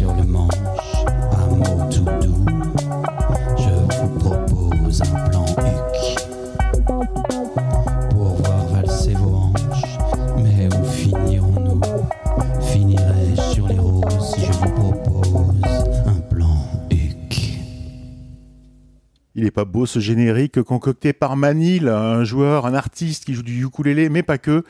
sur le manche, un mot tout doux. Il est pas beau ce générique concocté par Manil, un joueur, un artiste qui joue du ukulélé, mais pas que.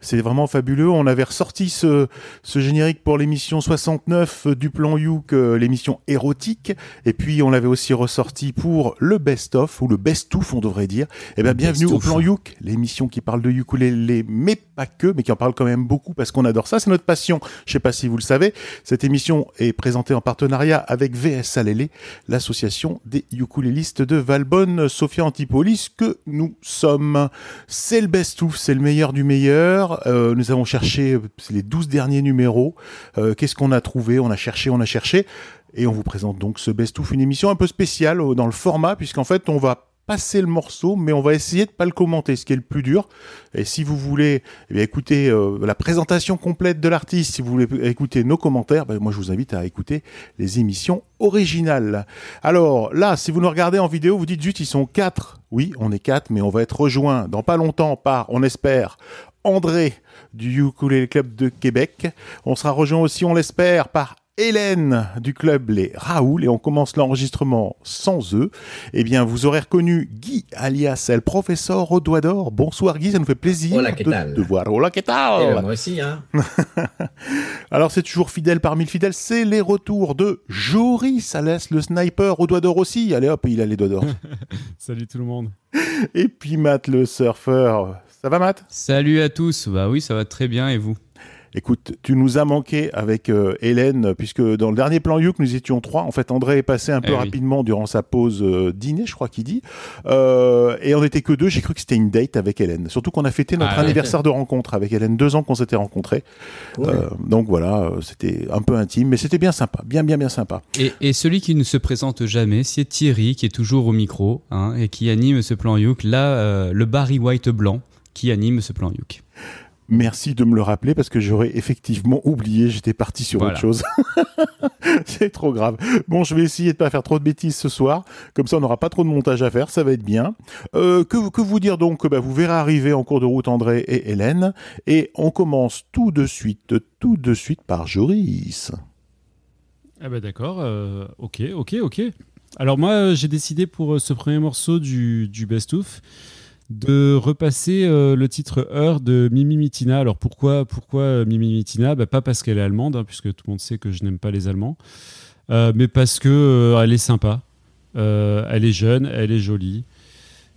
C'est vraiment fabuleux. On avait ressorti ce, ce générique pour l'émission 69 du plan Youk, euh, l'émission érotique. Et puis on l'avait aussi ressorti pour le best-of, ou le best-of on devrait dire. Eh bien bienvenue au plan Youk, l'émission qui parle de ukulélé, mais pas que, mais qui en parle quand même beaucoup parce qu'on adore ça. C'est notre passion. Je sais pas si vous le savez. Cette émission est présentée en partenariat avec VS Alélé, l'association des ukulélistes de Valbonne, Sophia Antipolis, que nous sommes. C'est le best-of, c'est le meilleur du meilleur. Euh, nous avons cherché les 12 derniers numéros. Euh, Qu'est-ce qu'on a trouvé? On a cherché, on a cherché. Et on vous présente donc ce best-of, une émission un peu spéciale euh, dans le format, puisqu'en fait, on va passer le morceau, mais on va essayer de pas le commenter, ce qui est le plus dur. Et si vous voulez eh écouter euh, la présentation complète de l'artiste, si vous voulez écouter nos commentaires, ben, moi je vous invite à écouter les émissions originales. Alors là, si vous nous regardez en vidéo, vous dites juste ils sont quatre. Oui, on est quatre, mais on va être rejoint dans pas longtemps par, on espère, André du Ukulele Club de Québec. On sera rejoint aussi, on l'espère, par Hélène du club Les Raoul et on commence l'enregistrement sans eux. Eh bien, vous aurez reconnu Guy alias El Professeur au doigt d'or. Bonsoir Guy, ça nous fait plaisir Hola, ¿qué de voir. Hola, que Eh tal ben, moi aussi, hein. Alors c'est toujours fidèle parmi le fidèle, c'est les retours de Joris alias le sniper au doigt d'or aussi. Allez hop, il a les doigts d'or. Salut tout le monde. et puis Matt le surfeur. Ça va Matt? Salut à tous. Bah oui, ça va très bien et vous? Écoute, tu nous as manqué avec euh, Hélène, puisque dans le dernier plan Youk, nous étions trois. En fait, André est passé un peu Eh oui. rapidement durant sa pause euh, dîner, je crois qu'il dit. Euh, et on n'était que deux. J'ai cru que c'était une date avec Hélène. Surtout qu'on a fêté notre Ah ouais. anniversaire de rencontre avec Hélène. Deux ans qu'on s'était rencontrés. Euh, donc voilà, c'était un peu intime, mais c'était bien sympa. Bien, bien, bien sympa. et, et celui qui ne se présente jamais, c'est Thierry qui est toujours au micro hein, et qui anime ce plan Youk. Là, euh, le Barry White blanc qui anime ce plan Youk. Merci de me le rappeler parce que j'aurais effectivement oublié, j'étais parti sur Voilà. autre chose. c'est trop grave. Bon, je vais essayer de pas faire trop de bêtises ce soir, comme ça on n'aura pas trop de montage à faire, ça va être bien. Euh, que, que vous dire donc? Bah, Vous verrez arriver en cours de route André et Hélène, et on commence tout de suite, tout de suite par Joris. Ah bah d'accord, euh, ok, ok, ok. Alors moi, euh, j'ai décidé pour ce premier morceau du, du best-of de repasser euh, le titre Heure de Mimi Mitina. Alors pourquoi, pourquoi euh, Mimi Mitina? Bah, Pas parce qu'elle est allemande, hein, puisque tout le monde sait que je n'aime pas les Allemands, euh, mais parce que elle est sympa. Elle est jeune, elle est jolie.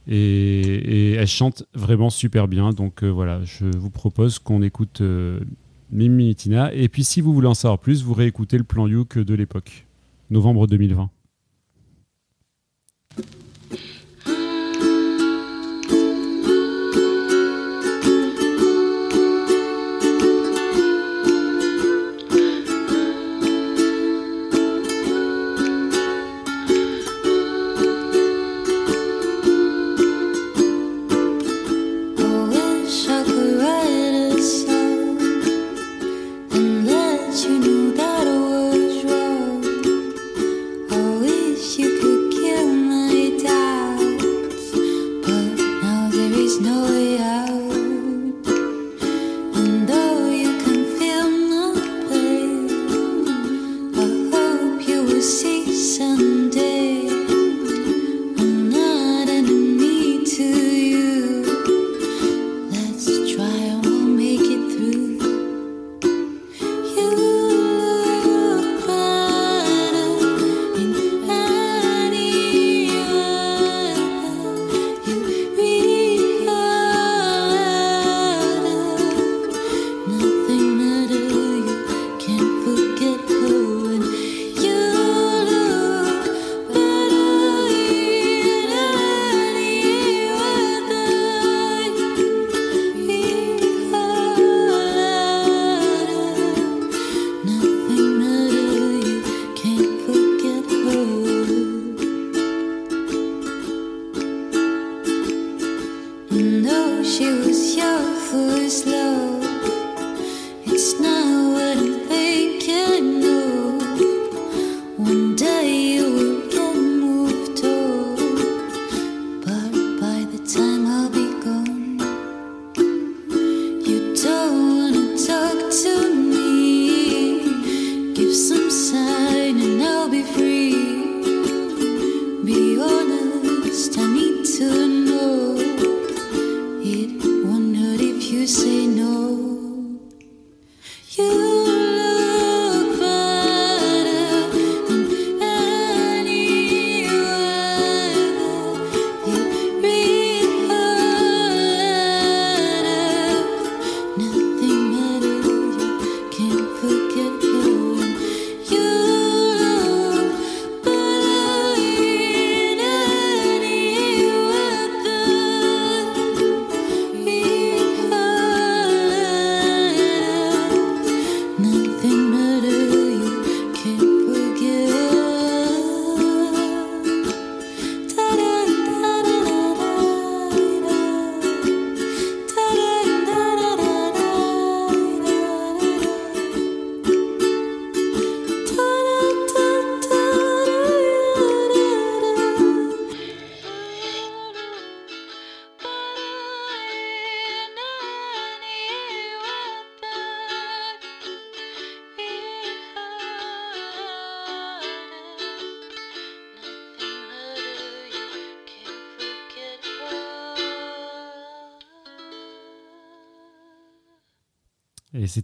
Et, elle chante vraiment super bien. Donc voilà, je vous propose qu'on écoute Mimi Mitina. Et puis si vous voulez en savoir plus, vous réécoutez le plan Youk de l'époque, novembre 2020.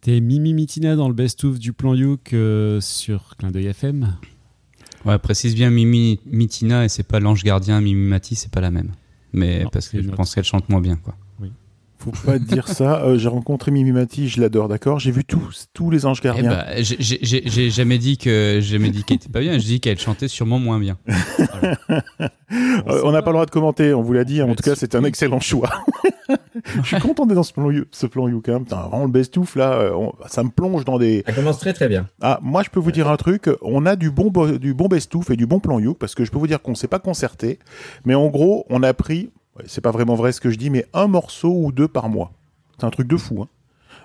C'était Mimi Mitina dans le best-of du plan Youk euh, sur Clin d'œil FM. Ouais, précise bien Mimi Mitina et c'est pas l'ange gardien Mimi Mati, c'est pas la même. Mais Non, parce que je autre. pense qu'elle chante moins bien, quoi. Faut pas dire ça. Euh, j'ai rencontré Mimi Mati, je l'adore, d'accord? J'ai vu tous, tous les anges Eh gardiens. bah, j'ai- j'ai jamais dit que j'ai jamais dit qu'elle était pas bien. Je dis qu'elle chantait sûrement moins bien. Euh, on n'a pas le droit de commenter, on vous l'a dit. En tout cas, c'est un excellent choix. je suis content d'être dans ce plan, ce plan. Putain, vraiment, le best-ouf, là, euh, on- ça me plonge dans des... Ça commence très très bien. Ah, moi, je peux vous dire un truc. On a du bon, bo- du bon best-of et du bon plan You, parce que je peux vous dire qu'on s'est pas concerté. Mais en gros, on a pris, c'est pas vraiment vrai ce que je dis, mais un morceau ou deux par mois. C'est un truc de fou, hein.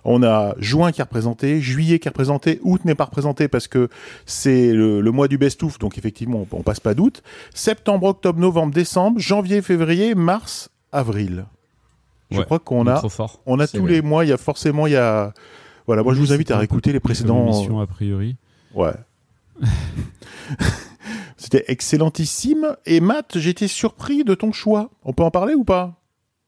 On a juin qui est représenté, juillet qui est représenté, août n'est pas représenté parce que c'est le, le mois du best-of, donc effectivement, on, on passe pas d'août. Septembre, octobre, novembre, décembre, janvier, février, mars, avril. Je Ouais, crois qu'on a, Trop fort. on a tous les mois, il y a forcément, il y a, voilà, moi je vous invite à réécouter les précédents. Émission, a priori. Ouais. C'était excellentissime. Et Matt, j'étais surpris de ton choix. On peut en parler ou pas?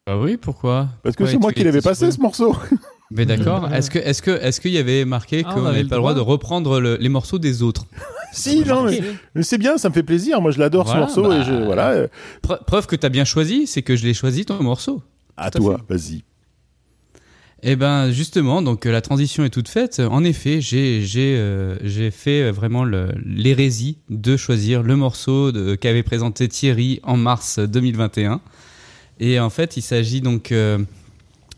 Ah oui, pourquoi? Parce que c'est moi qui l'avais passé ce morceau. Mais d'accord. Est-ce que est-ce que est-ce qu'il y avait marqué Ah, qu'on on avait n'avait pas le droit de reprendre le- les morceaux des autres? Si, non, mais, mais c'est bien, ça me fait plaisir. Moi, je l'adore Voilà, ce morceau bah, et je, voilà. Pre- Preuve que t'as bien choisi, c'est que je l'ai choisi ton morceau. À toi, vas-y. Eh ben justement, donc euh, la transition est toute faite. En effet, j'ai j'ai euh, fait euh, vraiment l'hérésie de choisir le morceau qu'avait présenté Thierry en mars 2021. Et en fait, il s'agit donc euh,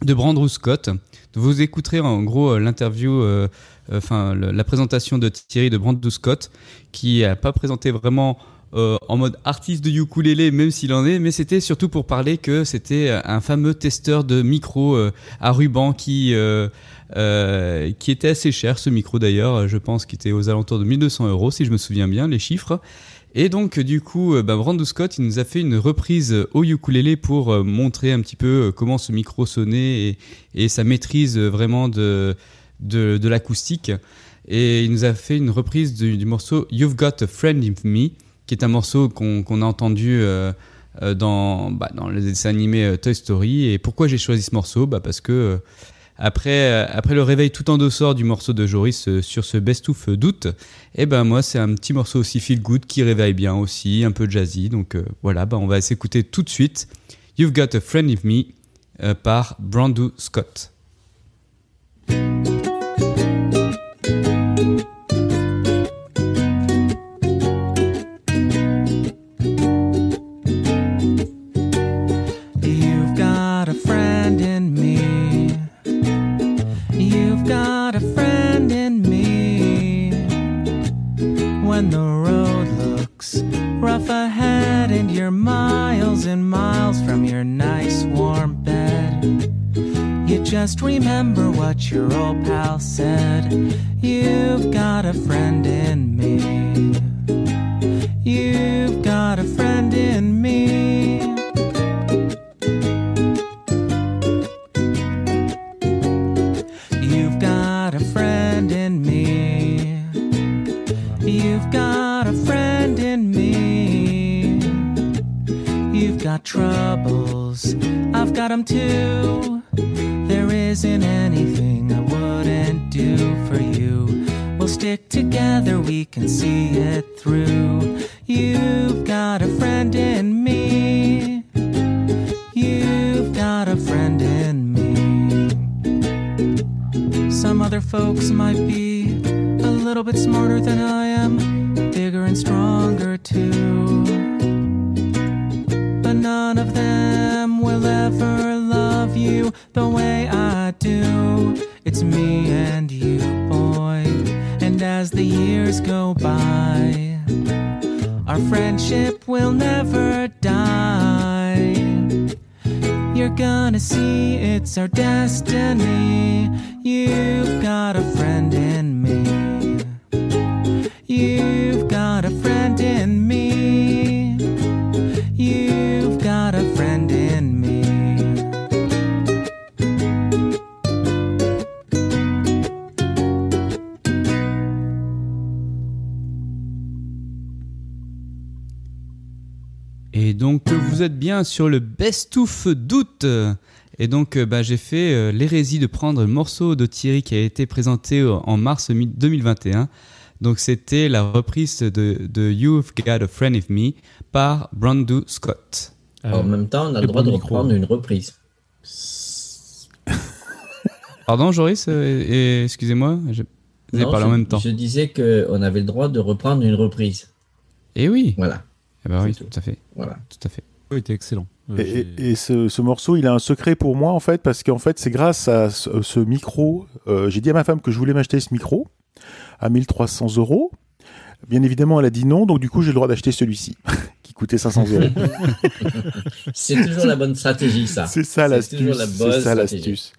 de Brandrew Scott. Vous écouterez en gros l'interview, euh, enfin la présentation de Thierry de Brandrew Scott, qui a pas présenté vraiment euh, en mode artiste de ukulélé, même s'il en est, mais c'était surtout pour parler que c'était un fameux testeur de micro euh, à ruban qui euh, qui était assez cher ce micro d'ailleurs, je pense qu'il était aux alentours de 1200 euros si je me souviens bien les chiffres. Et donc du coup, bah, Brandon Scott, il nous a fait une reprise au ukulélé pour montrer un petit peu comment ce micro sonnait et, sa maîtrise vraiment de de, l'acoustique. Et il nous a fait une reprise du morceau You've Got a Friend in Me, qui est un morceau qu'on a entendu euh, euh, dans, bah, dans le dessin animé euh, Toy Story. Et pourquoi j'ai choisi ce morceau? Bah Parce que après, après le réveil tout en dessous du morceau de Joris sur ce best-of d'août, et ben moi c'est un petit morceau aussi feel good qui réveille bien aussi, un peu jazzy. Donc voilà, bah, on va s'écouter tout de suite You've Got a Friend in Me par Brandon Scott. Just remember what your old pal said. You've got a friend in me. You've got a friend in me. Et sur le best-of d'août. Et donc, euh, bah, j'ai fait euh, l'hérésie de prendre le morceau de Thierry qui a été présenté euh, en mars mi- 2021. Donc, c'était la reprise de, de You've Got a Friend of Me par Brandon Scott. Euh, En même temps, on a le droit bon de micro. reprendre une reprise. Pardon, Joris et, et- Excusez-moi, je- vous parlé je, en même temps. Je disais qu'on avait le droit de reprendre une reprise. Eh oui, Voilà, eh ben oui, tout à fait, voilà. tout à fait. Était excellent. Euh, Et, ce, ce morceau, il a un secret pour moi en fait, parce qu'en fait, c'est grâce à ce, ce micro. euh, J'ai dit à ma femme que je voulais m'acheter ce micro à 1300 euros. Bien évidemment, elle a dit non, donc du coup, j'ai le droit d'acheter celui-ci, qui coûtait 500 euros. C'est toujours la bonne stratégie, ça. C'est ça C'est toujours l'astuce. la C'est bonne ça stratégie. l'astuce.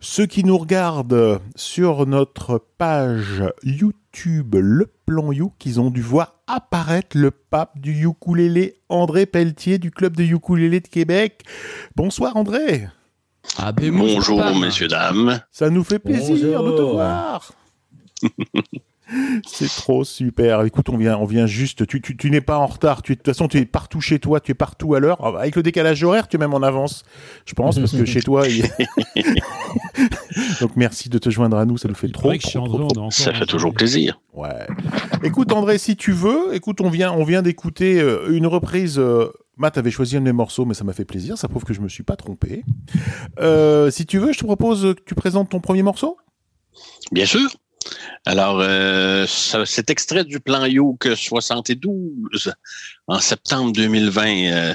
Ceux qui nous regardent sur notre page YouTube Le Plan You, qu'ils ont dû voir apparaître le pape du ukulélé André Pelletier du club de ukulélé de Québec. Bonsoir André. Ah, ben, Bonjour, messieurs, dames. Ça nous fait plaisir de te voir. C'est trop super. Écoute, on vient, on vient juste. Tu, tu, tu n'es pas en retard. Tu de toute façon, tu es partout chez toi. Tu es partout à l'heure. Avec le décalage horaire, tu es même en avance. Je pense parce que chez toi. il- Donc merci de te joindre à nous. Ça nous fait trop. trop, Ça fait toujours plaisir. Ouais. Écoute André, si tu veux, écoute, on vient, on vient d'écouter euh, une reprise. euh, Matt avait choisi un de mes morceaux, mais ça m'a fait plaisir. Ça prouve que je me suis pas trompé. Euh, si tu veux, je te propose que tu présentes ton premier morceau? Bien sûr. Alors, euh, cet extrait du plan Yoke 72 en septembre 2020. euh,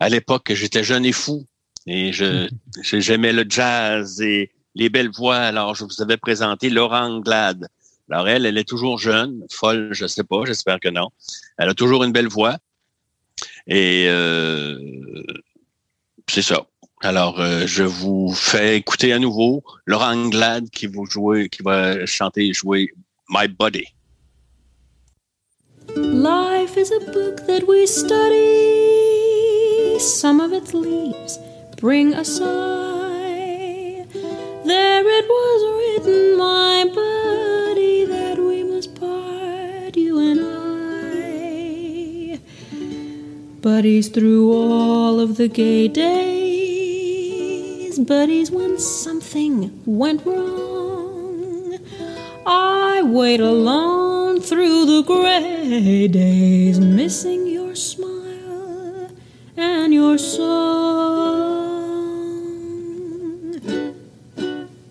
à l'époque, j'étais jeune et fou et je j'aimais le jazz et les belles voix. Alors, je vous avais présenté Laura Anglade. Alors, elle, elle est toujours jeune, folle, je sais pas, j'espère que non. Elle a toujours une belle voix. Et euh, c'est ça. Alors, euh, je vous fais écouter à nouveau Laura Anglade qui va chanter et jouer My Body. Life is a book that we study. Some of its leaves bring a sigh. There it was written, my buddy, that we must part, you and I. Buddies through all of the gay days, buddies when something went wrong. I wait alone through the gray days, missing your smile and your song.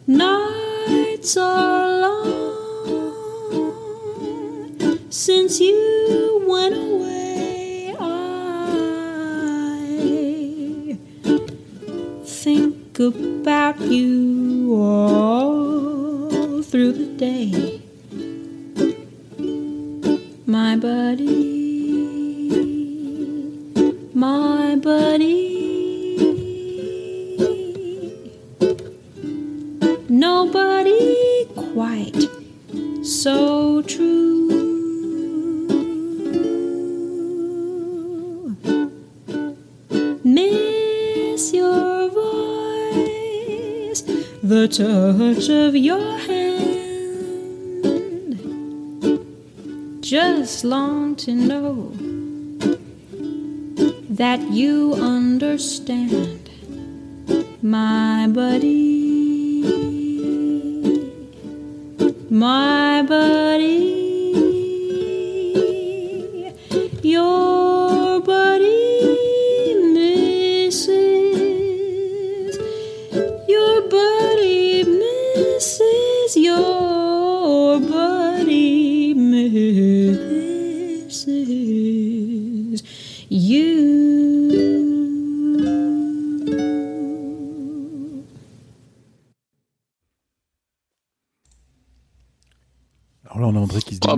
Nights are long since you about you all through the day, my buddy, my buddy. Nobody quite so the touch of your hand. Just long to know that you understand, my buddy, my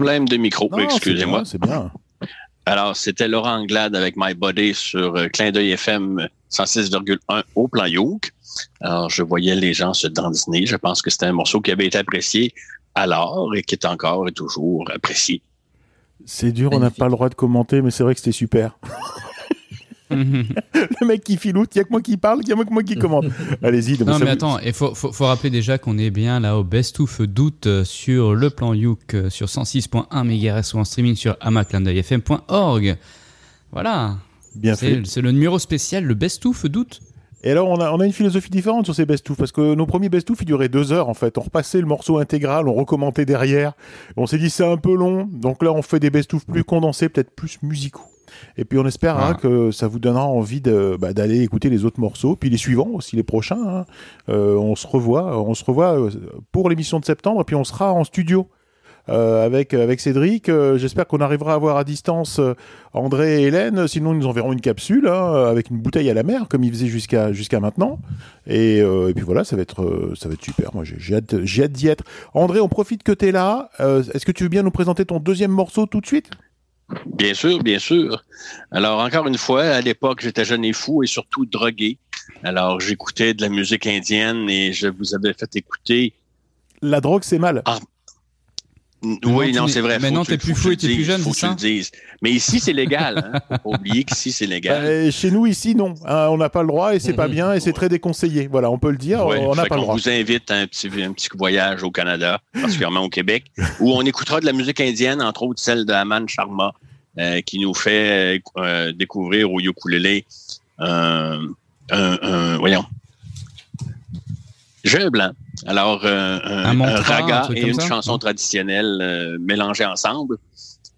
Problème de micro, excusez-moi. C'est bien. Alors, c'était Laurent Anglade avec My Body sur euh, Clin d'œil FM 106,1 au plan Yoke. Alors, je voyais les gens se dandiner. Je pense que c'était un morceau qui avait été apprécié alors et qui est encore et toujours apprécié. C'est dur, on n'a pas le droit de commenter, mais c'est vrai que c'était super. le mec qui filoute, il y a que moi qui parle, il y a que moi qui commente. Allez-y. Non mais vous- attends, il faut, faut, faut rappeler déjà qu'on est bien là au Best of d'août euh, sur le plan Youk euh, sur 106.1 MHz ou en streaming sur amaclindeuilfm.org. Voilà, Bien fait. c'est le numéro spécial, le Best of d'août. Et alors, on a, on a une philosophie différente sur ces best-of, parce que nos premiers best-of, ils duraient deux heures, en fait. On repassait le morceau intégral, on recommentait derrière. On s'est dit, c'est un peu long. Donc là, on fait des best-of plus condensés, peut-être plus musicaux. Et puis, on espère hein, que ça vous donnera envie bah, d'aller écouter les autres morceaux, puis les suivants aussi, les prochains. hein. Euh, on se revoit, on se revoit euh, pour l'émission de septembre, et puis on sera en studio. euh, avec avec Cédric, Euh, j'espère qu'on arrivera à voir à distance euh, André et Hélène. Sinon, ils nous enverront une capsule hein, avec une bouteille à la mer, comme ils faisaient jusqu'à jusqu'à maintenant. Et, et puis voilà, ça va être ça va être super. Moi, j'ai hâte j'ai hâte d'y être. André, on profite que tu es là. Est-ce que tu veux bien nous présenter ton deuxième morceau tout de suite? Bien sûr, bien sûr. Alors, encore une fois, à l'époque, j'étais jeune et fou et surtout drogué. Alors, j'écoutais de la musique indienne et je vous avais fait écouter. La drogue, c'est mal. Maintenant, oui, non, c'est vrai. maintenant, t'es plus fou et tu t'es plus jeune, faut que tu le dises. Mais ici, c'est légal. Hein? Faut pas oublier qu'ici, c'est légal. Euh, chez nous ici, non. Hein, on n'a pas le droit et c'est pas bien et c'est très déconseillé. Voilà, on peut le dire. Ouais, on n'a pas le droit. vous invite à un petit, un petit voyage au Canada, particulièrement au Québec, où on écoutera de la musique indienne, entre autres celle de Aman Sharma, euh, qui nous fait euh, euh, découvrir au ukulélé euh, un, un- voyons, jeu blanc. Alors, euh, un, Un raga un et une ça? chanson traditionnelle euh, mélangées ensemble.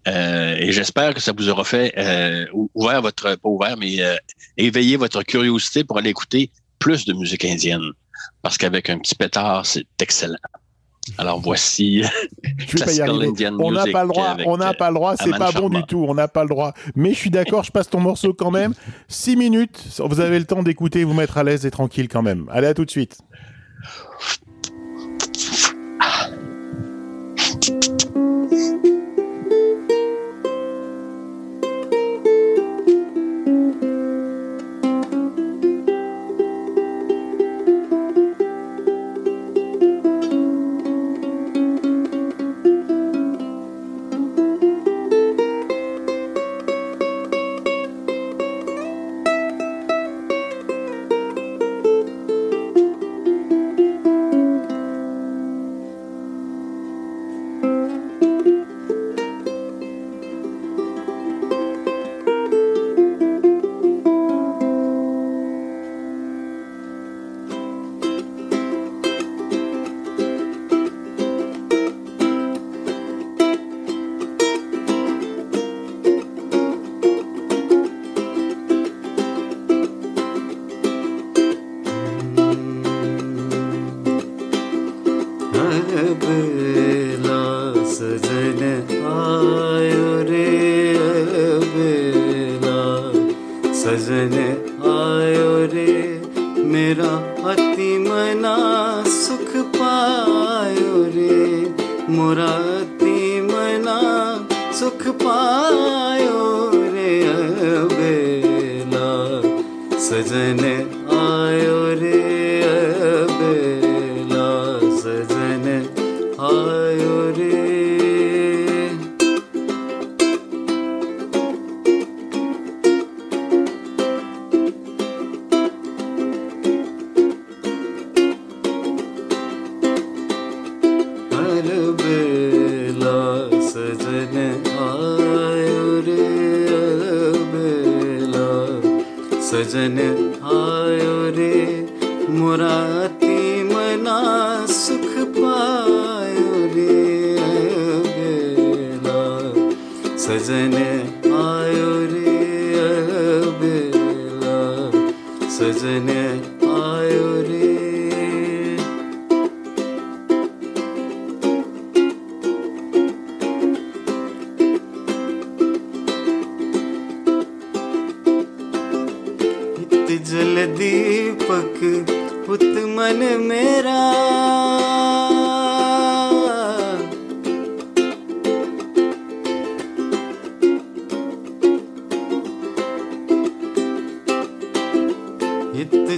Euh, et j'espère que ça vous aura fait euh, ou- ouvert votre, pas ouvert, mais euh, éveiller votre curiosité pour aller écouter plus de musique indienne. Parce qu'avec un petit pétard, c'est excellent. Alors voici Je vais pas y Classical. Indian On n'a pas le droit, on n'a pas le droit, c'est pas bon du tout, on n'a pas le droit. Mais je suis d'accord, je passe ton morceau quand même. Six minutes, vous avez le temps d'écouter, vous mettre à l'aise et tranquille quand même. Allez, à tout de suite. Thank you.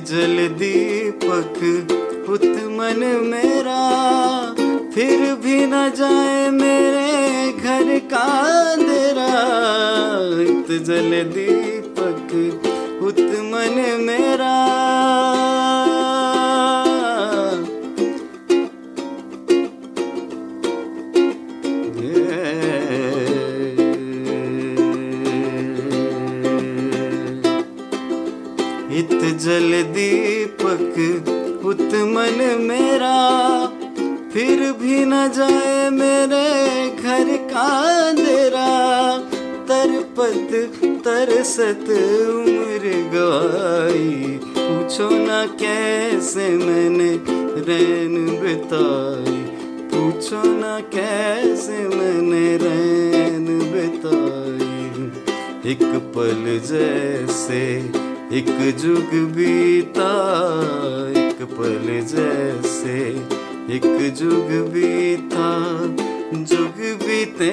जल दीपक, उत मन मेरा। फिर भी न जाए मेरे घर का अंधेरा। इत जल दीपक, उत मन मेरा। जल दीपक उत मन मेरा। फिर भी न जाए मेरे घर का अंधेरा। तरपत, तरसत उम्र गवाई। पूछो ना कैसे मैंने रैन बिताई। पूछो न कैसे मैंने रैन बिताई। एक पल जैसे एक जुग बीता, एक पल जैसे, एक जुग बीता। जुग बीते,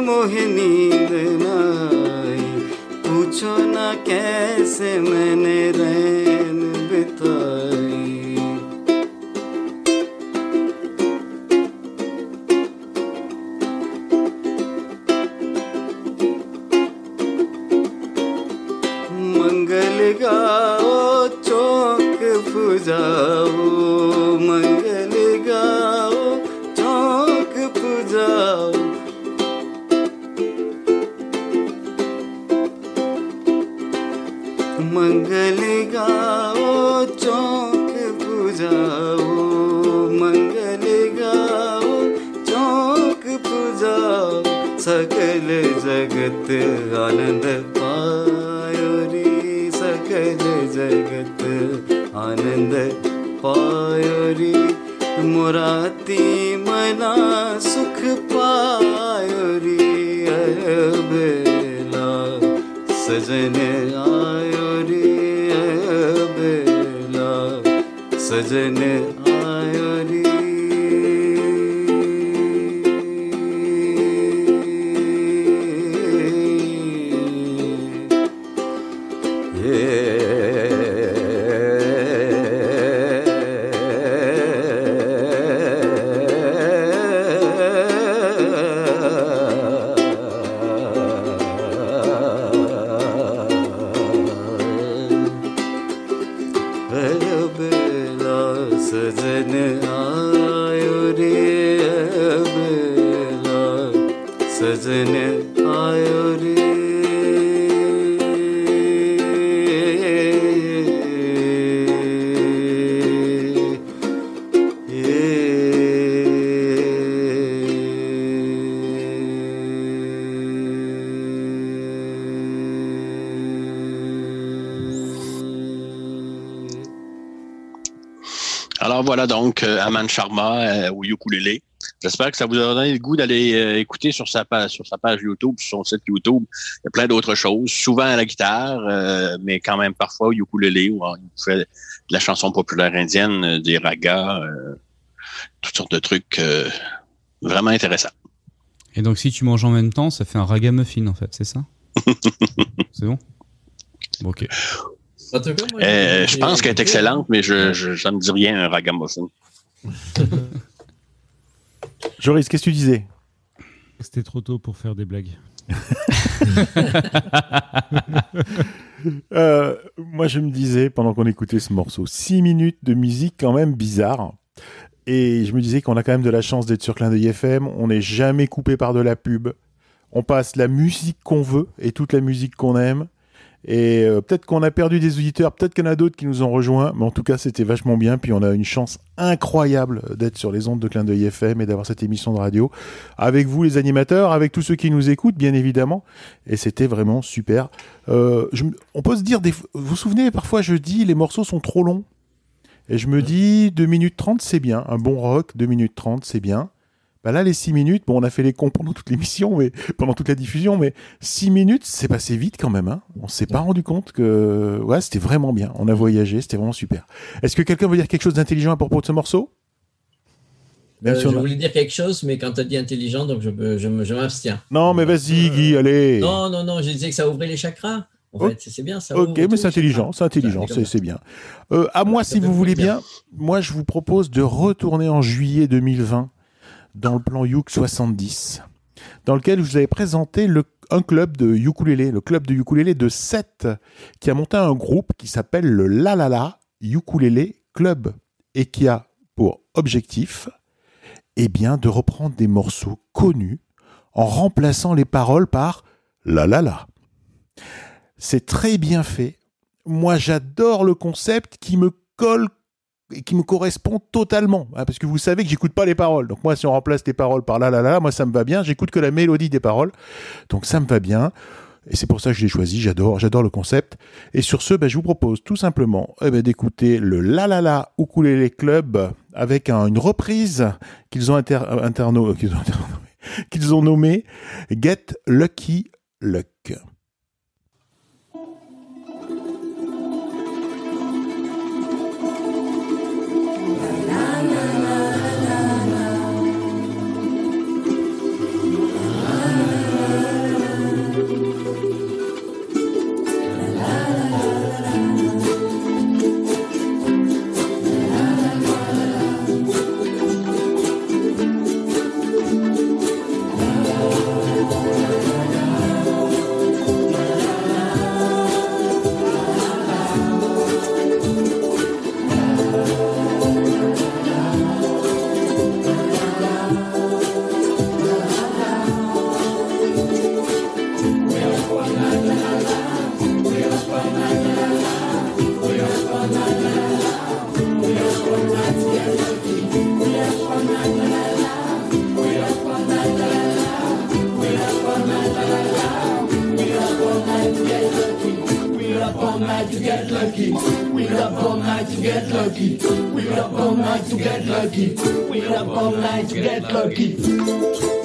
मोहे नींद नाई पूछो ना कैसे मैंने रैन सजन Aman Sharma euh, au ukulélé. J'espère que ça vous a donné le goût d'aller euh, écouter sur sa page sur sa page YouTube, sur son site YouTube. Il y a plein d'autres choses, souvent à la guitare, euh, mais quand même parfois au ukulélé où il fait de la chanson populaire indienne, des ragas, euh, toutes sortes de trucs euh, vraiment intéressants. Et donc, si tu manges en même temps, ça fait un ragamuffin, en fait, c'est ça? C'est bon? Bon, Ok. Cas, moi, Euh, je pense qu'elle est excellente, mais je, je, ça me dit rien un ragamuffin. Joris, qu'est-ce que tu disais? C'était trop tôt pour faire des blagues. Euh, Moi, je me disais, pendant qu'on écoutait ce morceau, 6 minutes de musique quand même bizarre. Et je me disais qu'on a quand même de la chance d'être sur Clin d'œil FM. On n'est jamais coupé par de la pub. On passe la musique qu'on veut et toute la musique qu'on aime. Et euh, peut-être qu'on a perdu des auditeurs, peut-être qu'il y en a d'autres qui nous ont rejoints, mais en tout cas c'était vachement bien. Puis on a une chance incroyable d'être sur les ondes de Clin d'œil FM et d'avoir cette émission de radio avec vous les animateurs, avec tous ceux qui nous écoutent bien évidemment. Et c'était vraiment super. Euh, on peut se dire, vous vous souvenez, parfois je dis les morceaux sont trop longs. Et je me dis 2 minutes 30 c'est bien, un bon rock 2 minutes 30 c'est bien. Bah là les 6 minutes, bon on a fait les cons pendant toute l'émission, mais pendant toute la diffusion, mais 6 minutes c'est passé vite quand même. Hein. On s'est pas rendu compte que ouais c'était vraiment bien. On a voyagé, c'était vraiment super. Est-ce que quelqu'un veut dire quelque chose d'intelligent à propos de ce morceau? Euh, je a- voulais dire quelque chose, mais quand tu as dit intelligent, donc je, m'abstiens. Non mais vas-y Guy, allez. Non, non, non, je disais que ça ouvrait les chakras. En fait, c'est- c'est bien ça. Ok, mais c'est intelligent, c'est intelligent, c'est bien. Euh, à moi, si vous voulez bien, moi je vous propose de retourner en juillet 2020 dans le plan Youk 70, dans lequel je vous avais présenté un club de ukulélé, le club de ukulélé de 7, qui a monté un groupe qui s'appelle le La La La Ukulélé Club, et qui a pour objectif eh de reprendre des morceaux connus en remplaçant les paroles par La La La. C'est très bien fait. moi j'adore le concept qui me colle qui me correspond totalement. hein, parce que vous savez que j'écoute pas les paroles. Donc moi, si on remplace les paroles par là, là, là, moi ça me va bien. J'écoute que la mélodie des paroles. Donc ça me va bien. Et c'est pour ça que je l'ai choisi. J'adore, j'adore le concept. Et sur ce, ben, je vous propose tout simplement eh ben, d'écouter le La La La Ukulele Club avec un- une reprise qu'ils ont, inter, euh, euh, qu'ils ont nommé Get Lucky Luck. night to get lucky. We up all night to get lucky. We up all night to get lucky. We up all night to get lucky.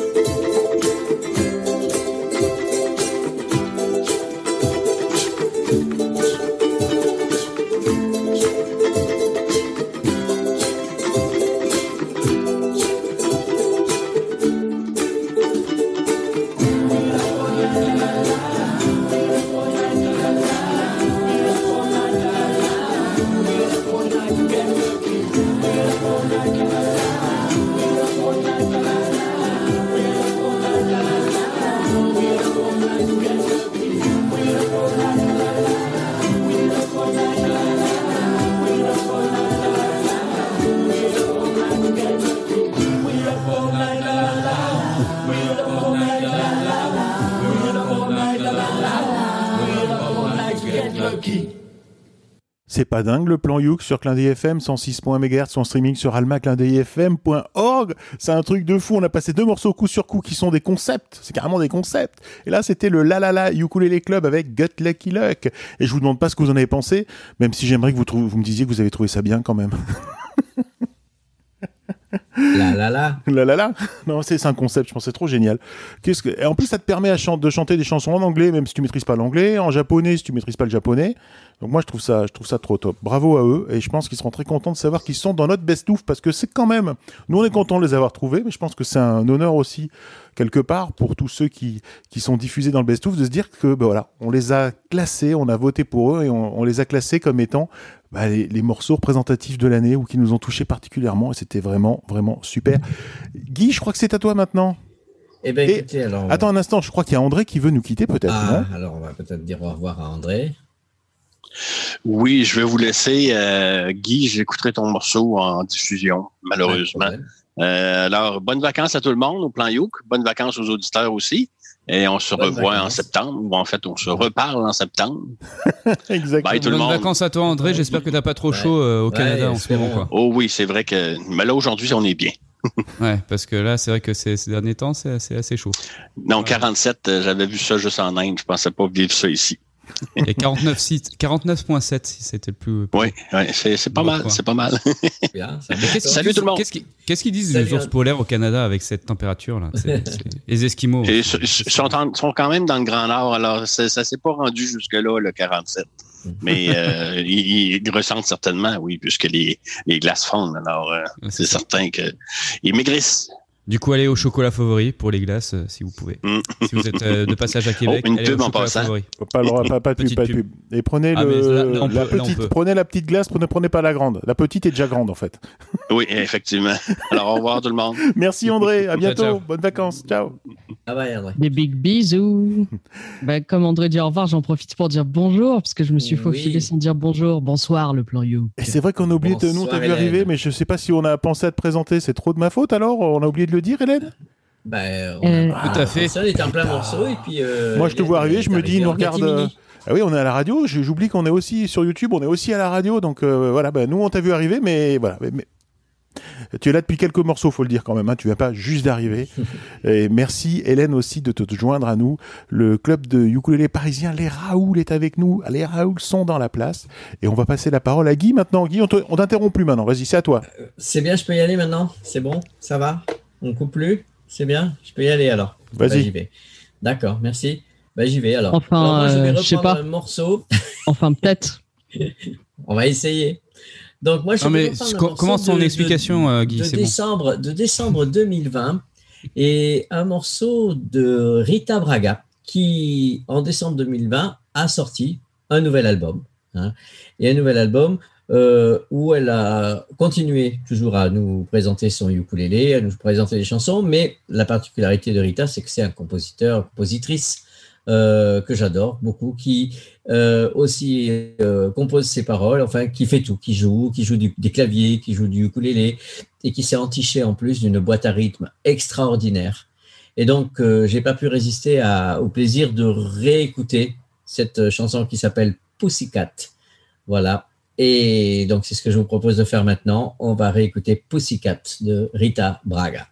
Pas dingue le plan Youk sur Clin FM 106.1 MHz en streaming sur almaclindeuilfm.org. C'est un truc de fou. On a passé deux morceaux coup sur coup qui sont des concepts. C'est carrément des concepts. Et là, c'était le La La La Ukulele Club avec Gut Lucky Luck. Et je vous demande pas ce que vous en avez pensé, même si j'aimerais que vous, trou- vous me disiez que vous avez trouvé ça bien quand même. La la la. La la la. Non, c'est c'est un concept, je pense, c'est trop génial. Qu'est-ce que... Et en plus, ça te permet à de chanter des chansons en anglais, même si tu maîtrises pas l'anglais, en japonais si tu maîtrises pas le japonais. Donc moi, je trouve ça, je trouve ça trop top. Bravo à eux, et je pense qu'ils seront très contents de savoir qu'ils sont dans notre best-of, parce que c'est quand même, nous on est contents de les avoir trouvés, mais je pense que c'est un honneur aussi, quelque part, pour tous ceux qui, qui sont diffusés dans le best-of, de se dire que, ben voilà, on les a classés, on a voté pour eux, et on, on les a classés comme étant bah, les, les morceaux représentatifs de l'année ou qui nous ont touchés particulièrement, et c'était vraiment, vraiment super. Guy, je crois que c'est à toi maintenant. Eh bien, Et- écoutez, alors. Attends un instant, je crois qu'il y a André qui veut nous quitter peut-être, Ah, alors on va peut-être dire au revoir à André. Oui, je vais vous laisser. euh, Guy, j'écouterai ton morceau en diffusion, malheureusement. Euh, alors, bonnes vacances à tout le monde au plan Youk. Bonnes vacances aux auditeurs aussi. Et on se Bonnes revoit en septembre, ou en fait, on se reparle en septembre. Exactement. Bye tout le Bonnes monde. vacances à toi, André. J'espère que t'as pas trop Ouais. chaud euh, au Ouais, Canada en ce moment, quoi. Oh oui, c'est vrai que. Mais là, aujourd'hui, on est bien. Ouais, parce que là, c'est vrai que ces, ces derniers temps, c'est assez chaud. Non, 47, euh, j'avais vu ça juste en Inde. Je pensais pas vivre ça ici. Il y a 49 sites, 49.7 si c'était le plus. Oui, ouais, c'est pas mal. C'est pas mal. Bien, Salut disent- tout le monde. Qu'est-ce qu'ils disent Salut, des ours polaires au Canada avec cette température là Les Esquimaux. Ils sont, quand même dans le Grand Nord, alors ça, ça s'est pas rendu jusque-là, le 47. Mais euh, ils, ils ressentent certainement, oui, puisque les, les glaces fondent. Alors, euh, c'est certain qu'ils maigrissent. Du coup, allez au chocolat favori pour les glaces euh, si vous pouvez. Mm. Si vous êtes euh, de passage à Québec, Oh, une allez au pub en chocolat passant. favori. Pas le droit, pas, pas de pub, Petite pas de pub. Et prenez Ah, le, mais là- là, on la peut- petite, prenez la petite glace, ne prenez pas la grande. La petite est déjà grande en fait. Oui, effectivement. Alors, au revoir tout le monde. Merci André, à bientôt, ciao. bonnes vacances, ciao. Ah André. Des big bisous. bah, comme André dit au revoir, j'en profite pour dire bonjour, parce que je me suis Oui. faufilé sans dire bonjour. Bonsoir, le plan You. Et c'est vrai qu'on a oublié de nous, on t'a vu arriver, mais je sais pas si on a pensé à te présenter, c'est trop de ma faute alors? On a oublié de le dire, Hélène? Ben, Euh, Tout à fait. Ça, on est en plein morceau et puis. euh, Moi je te vois arriver, je me dis, il nous regarde. euh, Ah oui, on est à la radio. J'oublie qu'on est aussi sur YouTube. On est aussi à la radio. Donc euh, voilà, bah, nous on t'a vu arriver, mais voilà. Mais, mais- Tu es là depuis quelques morceaux, faut le dire quand même. Hein. Tu viens pas juste d'arriver. Et merci Hélène aussi de te joindre à nous. Le club de ukulélé parisien, les Raoul est avec nous. Les Raoul sont dans la place. Et on va passer la parole à Guy maintenant. Guy, on on t'interrompt plus maintenant. Vas-y, c'est à toi. C'est bien, je peux y aller maintenant? C'est bon? Ça va? On coupe plus C'est bien Je peux y aller alors Vas-y. Bah, j'y vais. D'accord, merci. Bah, j'y vais alors. Enfin, Alors, moi, je vais euh, je sais reprendre pas. un morceau. Enfin, peut-être. On va essayer. Donc, moi, je Non, vais mais reprendre un co- morceau commence ton de- explication, de, euh, Guy, bon. de décembre 2020 et un morceau de Rita Braga qui, en décembre 2020, a sorti un nouvel album. hein. et un nouvel album euh, où elle a continué toujours à nous présenter son ukulélé, à nous présenter des chansons, mais la particularité de Rita, c'est que c'est un compositeur, compositrice euh, que j'adore beaucoup, qui euh, aussi euh, compose ses paroles, enfin qui fait tout, qui joue, qui joue des claviers, qui joue du ukulélé, et qui s'est entiché en plus d'une boîte à rythme extraordinaire. Et donc, euh, j'ai pas pu résister à- au plaisir de réécouter cette chanson qui s'appelle Pussycat. Voilà. Et donc, c'est ce que je vous propose de faire maintenant. On va réécouter Pussycat de Rita Braga.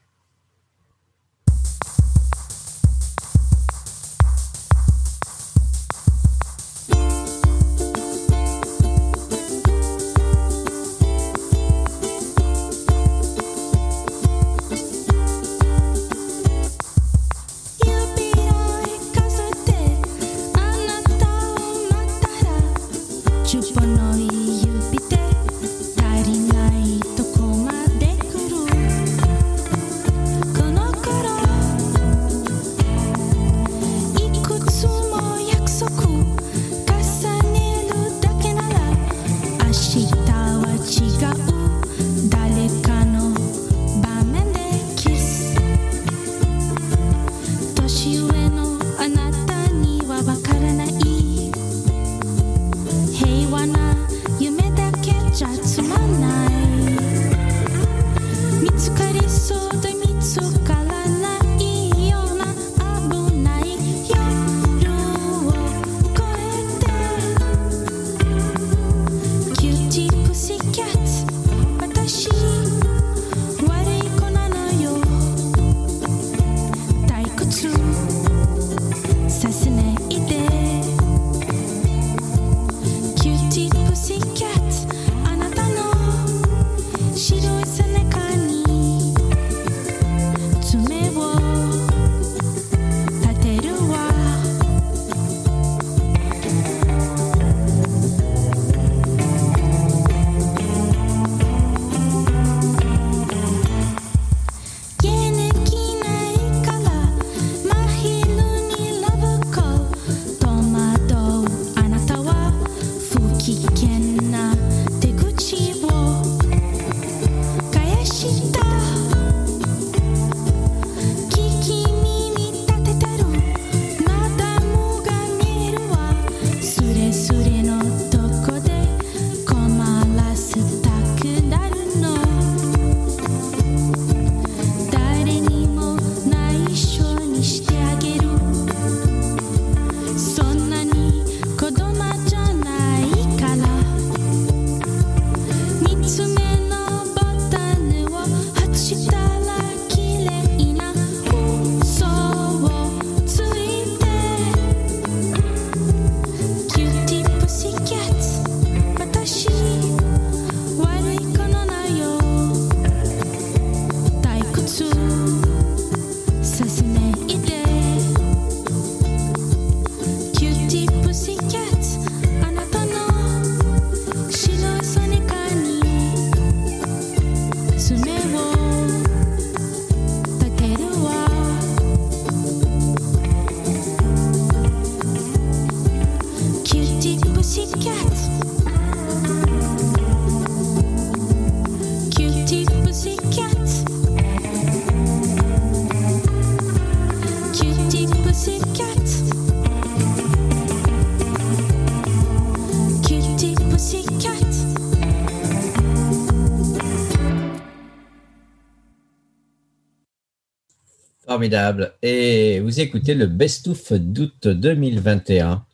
Formidable. Et vous écoutez le Best of d'août 2021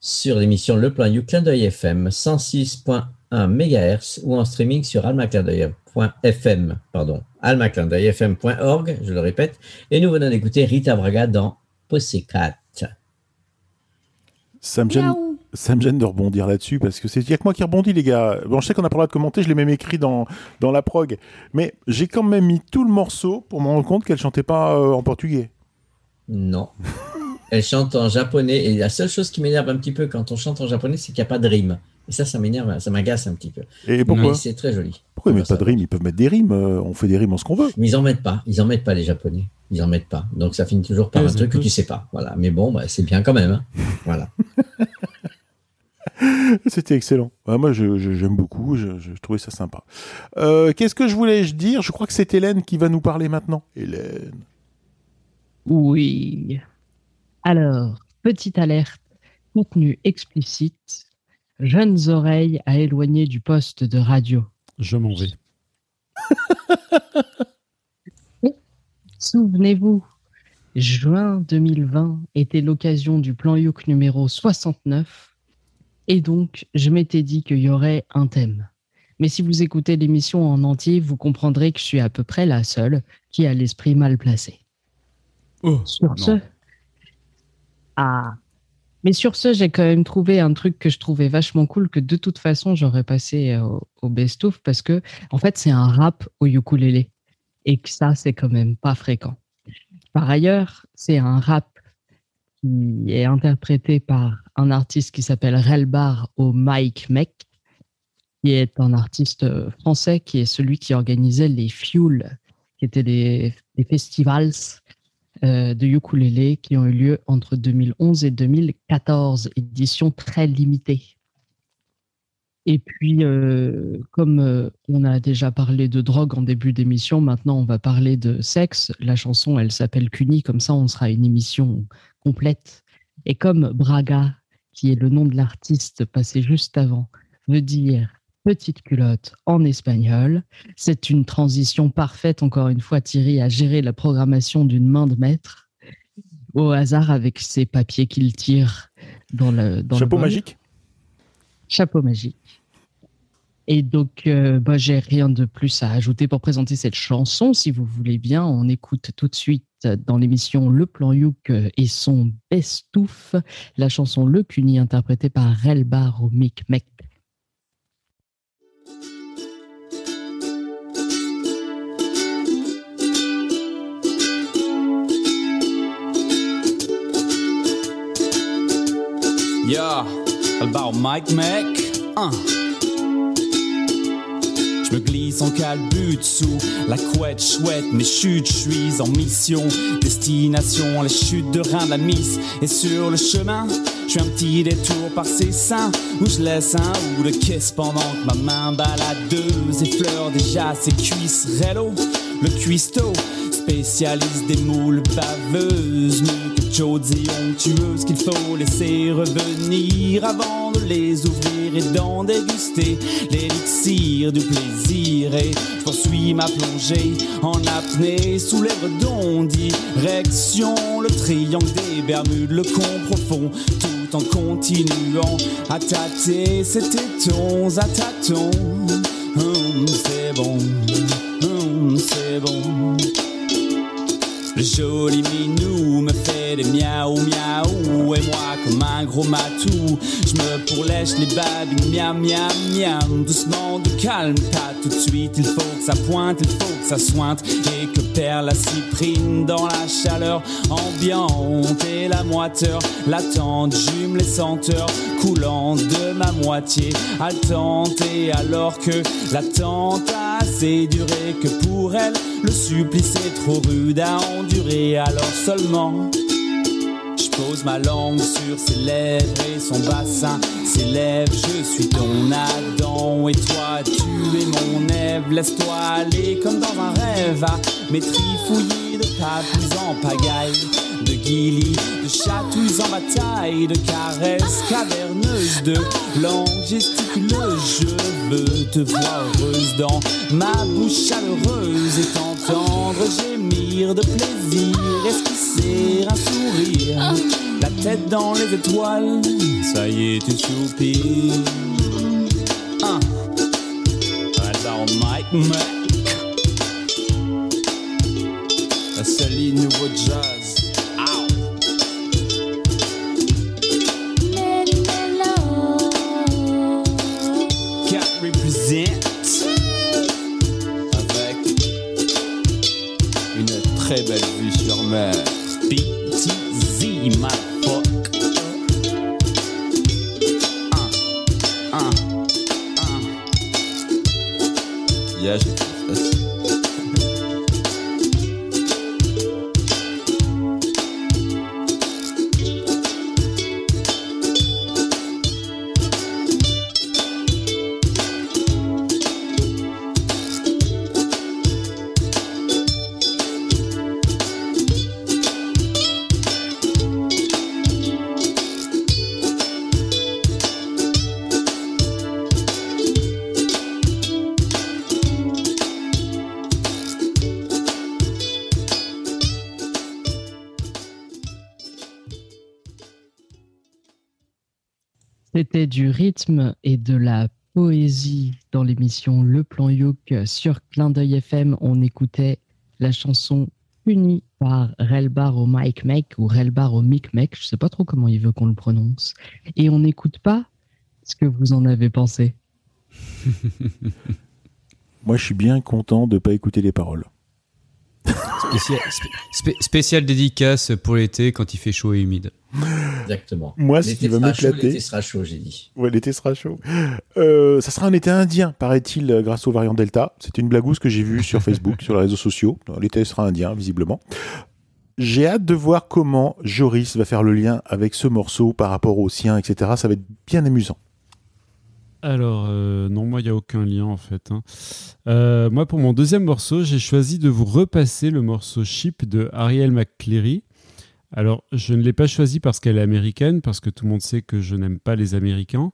sur l'émission Le Plan You Clin d'œil FM 106.1 MHz ou en streaming sur almaclindeuil.fm, pardon, almaclindeuilfm.org, je le répète. Et nous venons d'écouter Rita Braga dans Pussycat. Ça me gêne, ça me gêne de rebondir là-dessus parce que c'est il y a que moi qui rebondis les gars. Bon, je sais qu'on a pas le droit de commenter, je l'ai même écrit dans dans la prog, mais j'ai quand même mis tout le morceau pour me rendre compte qu'elle chantait pas euh, en portugais. Non. Elle chante en japonais et la seule chose qui m'énerve un petit peu quand on chante en japonais, c'est qu'il n'y a pas de rime. Et ça, ça m'énerve, ça m'agace un petit peu. Et pourquoi Mais c'est très joli. Pourquoi ils mettent pas de rimes Ils peuvent mettre des rimes. euh, on fait des rimes en ce qu'on veut. Mais ils en mettent pas. Ils en mettent pas les Japonais. Ils en mettent pas. Donc ça finit toujours par un truc que tu sais pas. Voilà. Mais bon, bah, c'est bien quand même. hein. Voilà. C'était excellent. Ouais, moi, je- je- j'aime beaucoup. Je, je trouvais ça sympa. Euh, Qu'est-ce que je voulais je dire? Je crois que c'est Hélène qui va nous parler maintenant. Hélène. Oui. Alors, petite alerte, contenu explicite, jeunes oreilles à éloigner du poste de radio. Je m'en vais. Souvenez-vous, juin 2020 était l'occasion du plan Youk numéro 69, et donc je m'étais dit qu'il y aurait un thème. Mais si vous écoutez l'émission en entier, vous comprendrez que je suis à peu près la seule qui a l'esprit mal placé. Oh, Sur non. ce. Ah. Mais sur ce, j'ai quand même trouvé un truc que je trouvais vachement cool que de toute façon j'aurais passé euh, au, au best-of parce que en fait c'est un rap au ukulélé et que ça c'est quand même pas fréquent. Par ailleurs, c'est un rap qui est interprété par un artiste qui s'appelle Relbar au Mike Mec, qui est un artiste euh, français qui est celui qui organisait les Fuel, qui étaient des, festivals euh, de ukulélé qui ont eu lieu entre 2011 et 2014, édition très limitée. Et puis, euh, comme on a déjà parlé de drogue en début d'émission, maintenant on va parler de sexe. La chanson, elle s'appelle Cuny, comme ça on sera une émission complète. Et comme Braga, qui est le nom de l'artiste passé juste avant, veut dire petite culotte en espagnol, c'est une transition parfaite, encore une fois, Thierry a géré la programmation d'une main de maître au hasard avec ses papiers qu'il tire dans le dans Chapeau magique Chapeau magique. Et donc, euh, bah, j'ai rien de plus à ajouter pour présenter cette chanson. Si vous voulez bien, on écoute tout de suite dans l'émission Le Plan Youk et son best-ouf, la chanson Le Cuni interprétée par Relbar au Mic Mec. Yeah, about Mike Mac. Hein. Je me glisse en calbut sous la couette chouette, mes chutes, je suis en mission. Destination, les chutes de rein de la miss. Et sur le chemin, je fais un petit détour par ses seins, où je laisse un ou de caisse pendant que ma main baladeuse effleure déjà ses cuisses. Rello, le cuistot, spécialiste des moules baveuses, mieux que et onctueuses qu'il faut laisser revenir avant de les ouvrir et d'en déguster l'élixir du plaisir. Et je poursuis ma plongée en apnée sous les redons, direction le triangle des Bermudes, le con profond, tout en continuant à tâter ces tétons à tâtons. Hum, c'est bon, c'est bon. Le joli minou me fait des miaou miaou. Et moi comme un gros matou Je me pourlèche les babines miam miam miam. Doucement de calme, pas tout de suite. Il faut que ça pointe, il faut que ça sointe. Et que perd la cyprine dans la chaleur ambiante. Et la moiteur latente Jume les senteurs coulantes de ma moitié. Haletante et alors que l'attente a assez duré Que pour elle le supplice est trop rude à endurer Alors seulement je pose ma langue sur ses lèvres et son bassin s'élève. Je suis ton Adam et toi tu es mon Ève. Laisse-toi aller comme dans un rêve à m'étrifouiller de papilles en pagaille, de guillis, de chatouilles en bataille, de caresses caverneuses, de langues gesticuleuses. Je veux te voir heureuse dans ma bouche chaleureuse et t'entendre gémir de plaisir, esquisser un sourire. La tête dans les étoiles, ça y est, tu soupires. Un. Albert Mike Nouveau jazz. Très belle vue sur mer. BTZ, motherfuck. Un, un, un. Yeah, C'était du rythme et de la poésie dans l'émission Le Plan Youk sur Clin d'œil FM. On écoutait la chanson Puni par Relbar au Mike Mec ou Relbar au Mic Mec. Je sais pas trop comment il veut qu'on le prononce. Et on n'écoute pas ce que vous en avez pensé. Moi, je suis bien content de pas écouter les paroles. Spécial, spé- spé- spécial dédicace pour l'été quand il fait chaud et humide. Exactement. Moi, ce L'été qui va sera chaud, m'éclater- L'été sera chaud, j'ai dit. Ouais, l'été sera chaud. Euh, ça sera un été indien, paraît-il, grâce au variant Delta. C'était une blagousse que j'ai vue sur Facebook, sur les réseaux sociaux. L'été sera indien, visiblement. J'ai hâte de voir comment Joris va faire le lien avec ce morceau par rapport au sien, etc. Ça va être bien amusant. Alors, euh, non, moi, il n'y a aucun lien en fait. hein. Euh, moi, pour mon deuxième morceau, j'ai choisi de vous repasser le morceau Ship de Ariel McCleary. Alors, je ne l'ai pas choisi parce qu'elle est américaine, parce que tout le monde sait que je n'aime pas les Américains.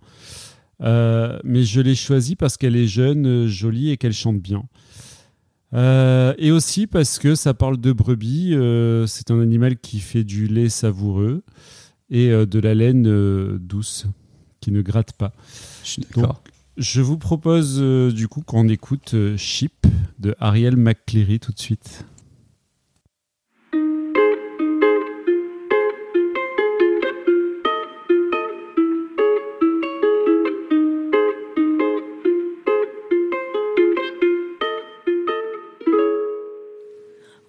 Euh, mais je l'ai choisi parce qu'elle est jeune, jolie et qu'elle chante bien. Et aussi parce que ça parle de brebis. c'est un animal qui fait du lait savoureux et de la laine douce qui ne gratte pas. Je suis Donc, d'accord. je vous propose euh, du coup qu'on écoute euh, Ship de Ariel McCleary tout de suite.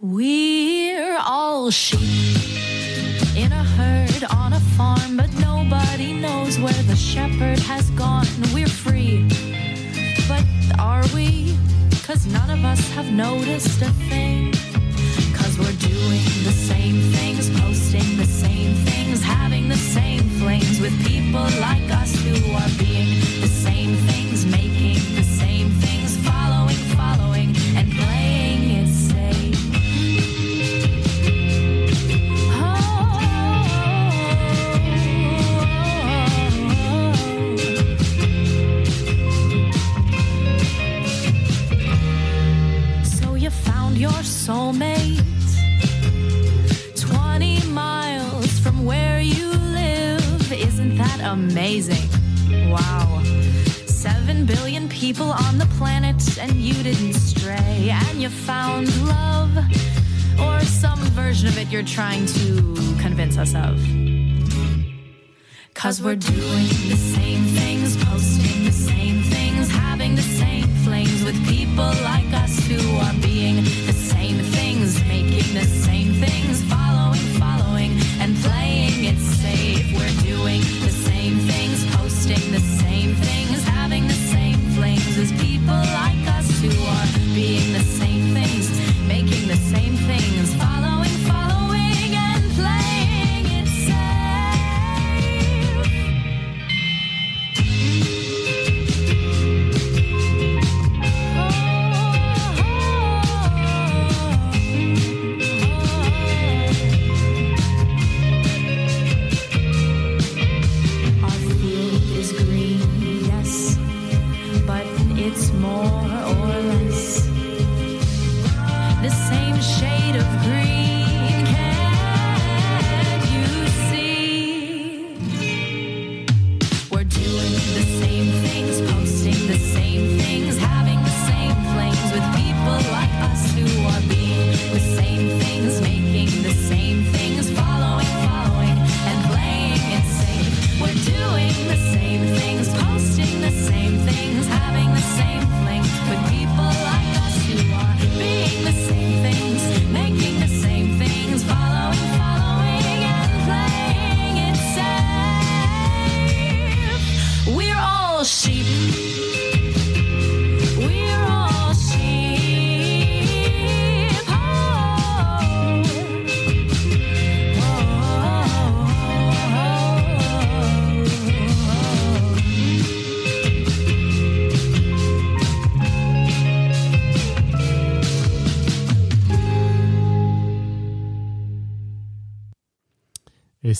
We're all sheep knows where the shepherd has gone. We're free, but are we? Cause none of us have noticed a thing. Cause we're doing the same things, posting the same things, having the same flames with people like us who are being the same things, people on the planet, and you didn't stray, and you found love. Or some version of it you're trying to convince us of. Cause we're doing the same things, posting the same things, having the same flames with people like us who are being the same things, making the same things,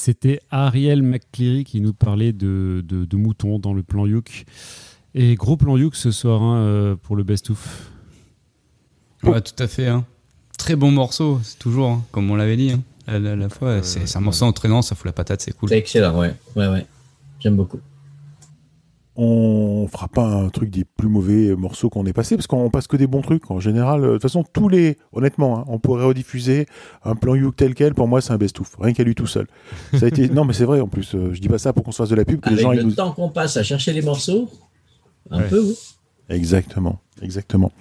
c'était Ariel McCleary qui nous parlait de, de, de moutons dans le plan Youk. Et gros plan Youk ce soir hein, euh, pour le best-of. Ouais, tout à fait. hein. Très bon morceau, c'est toujours, hein, comme on l'avait dit. hein. À la, la fois, c'est c'est un morceau entraînant, ça fout la patate, c'est cool. C'est excellent, ouais. Ouais, ouais. J'aime beaucoup. On fera pas un truc des plus mauvais morceaux qu'on ait passé parce qu'on passe que des bons trucs en général. De toute façon, tous les, honnêtement, hein, on pourrait rediffuser un plan Youk tel quel. Pour moi, c'est un best-of, rien qu'à lui tout seul. Ça a été, non, mais c'est vrai. En plus, euh, je dis pas ça pour qu'on se fasse de la pub. Que les Avec gens, le nous... temps qu'on passe à chercher les morceaux, un Ouais. peu, oui. Exactement, exactement.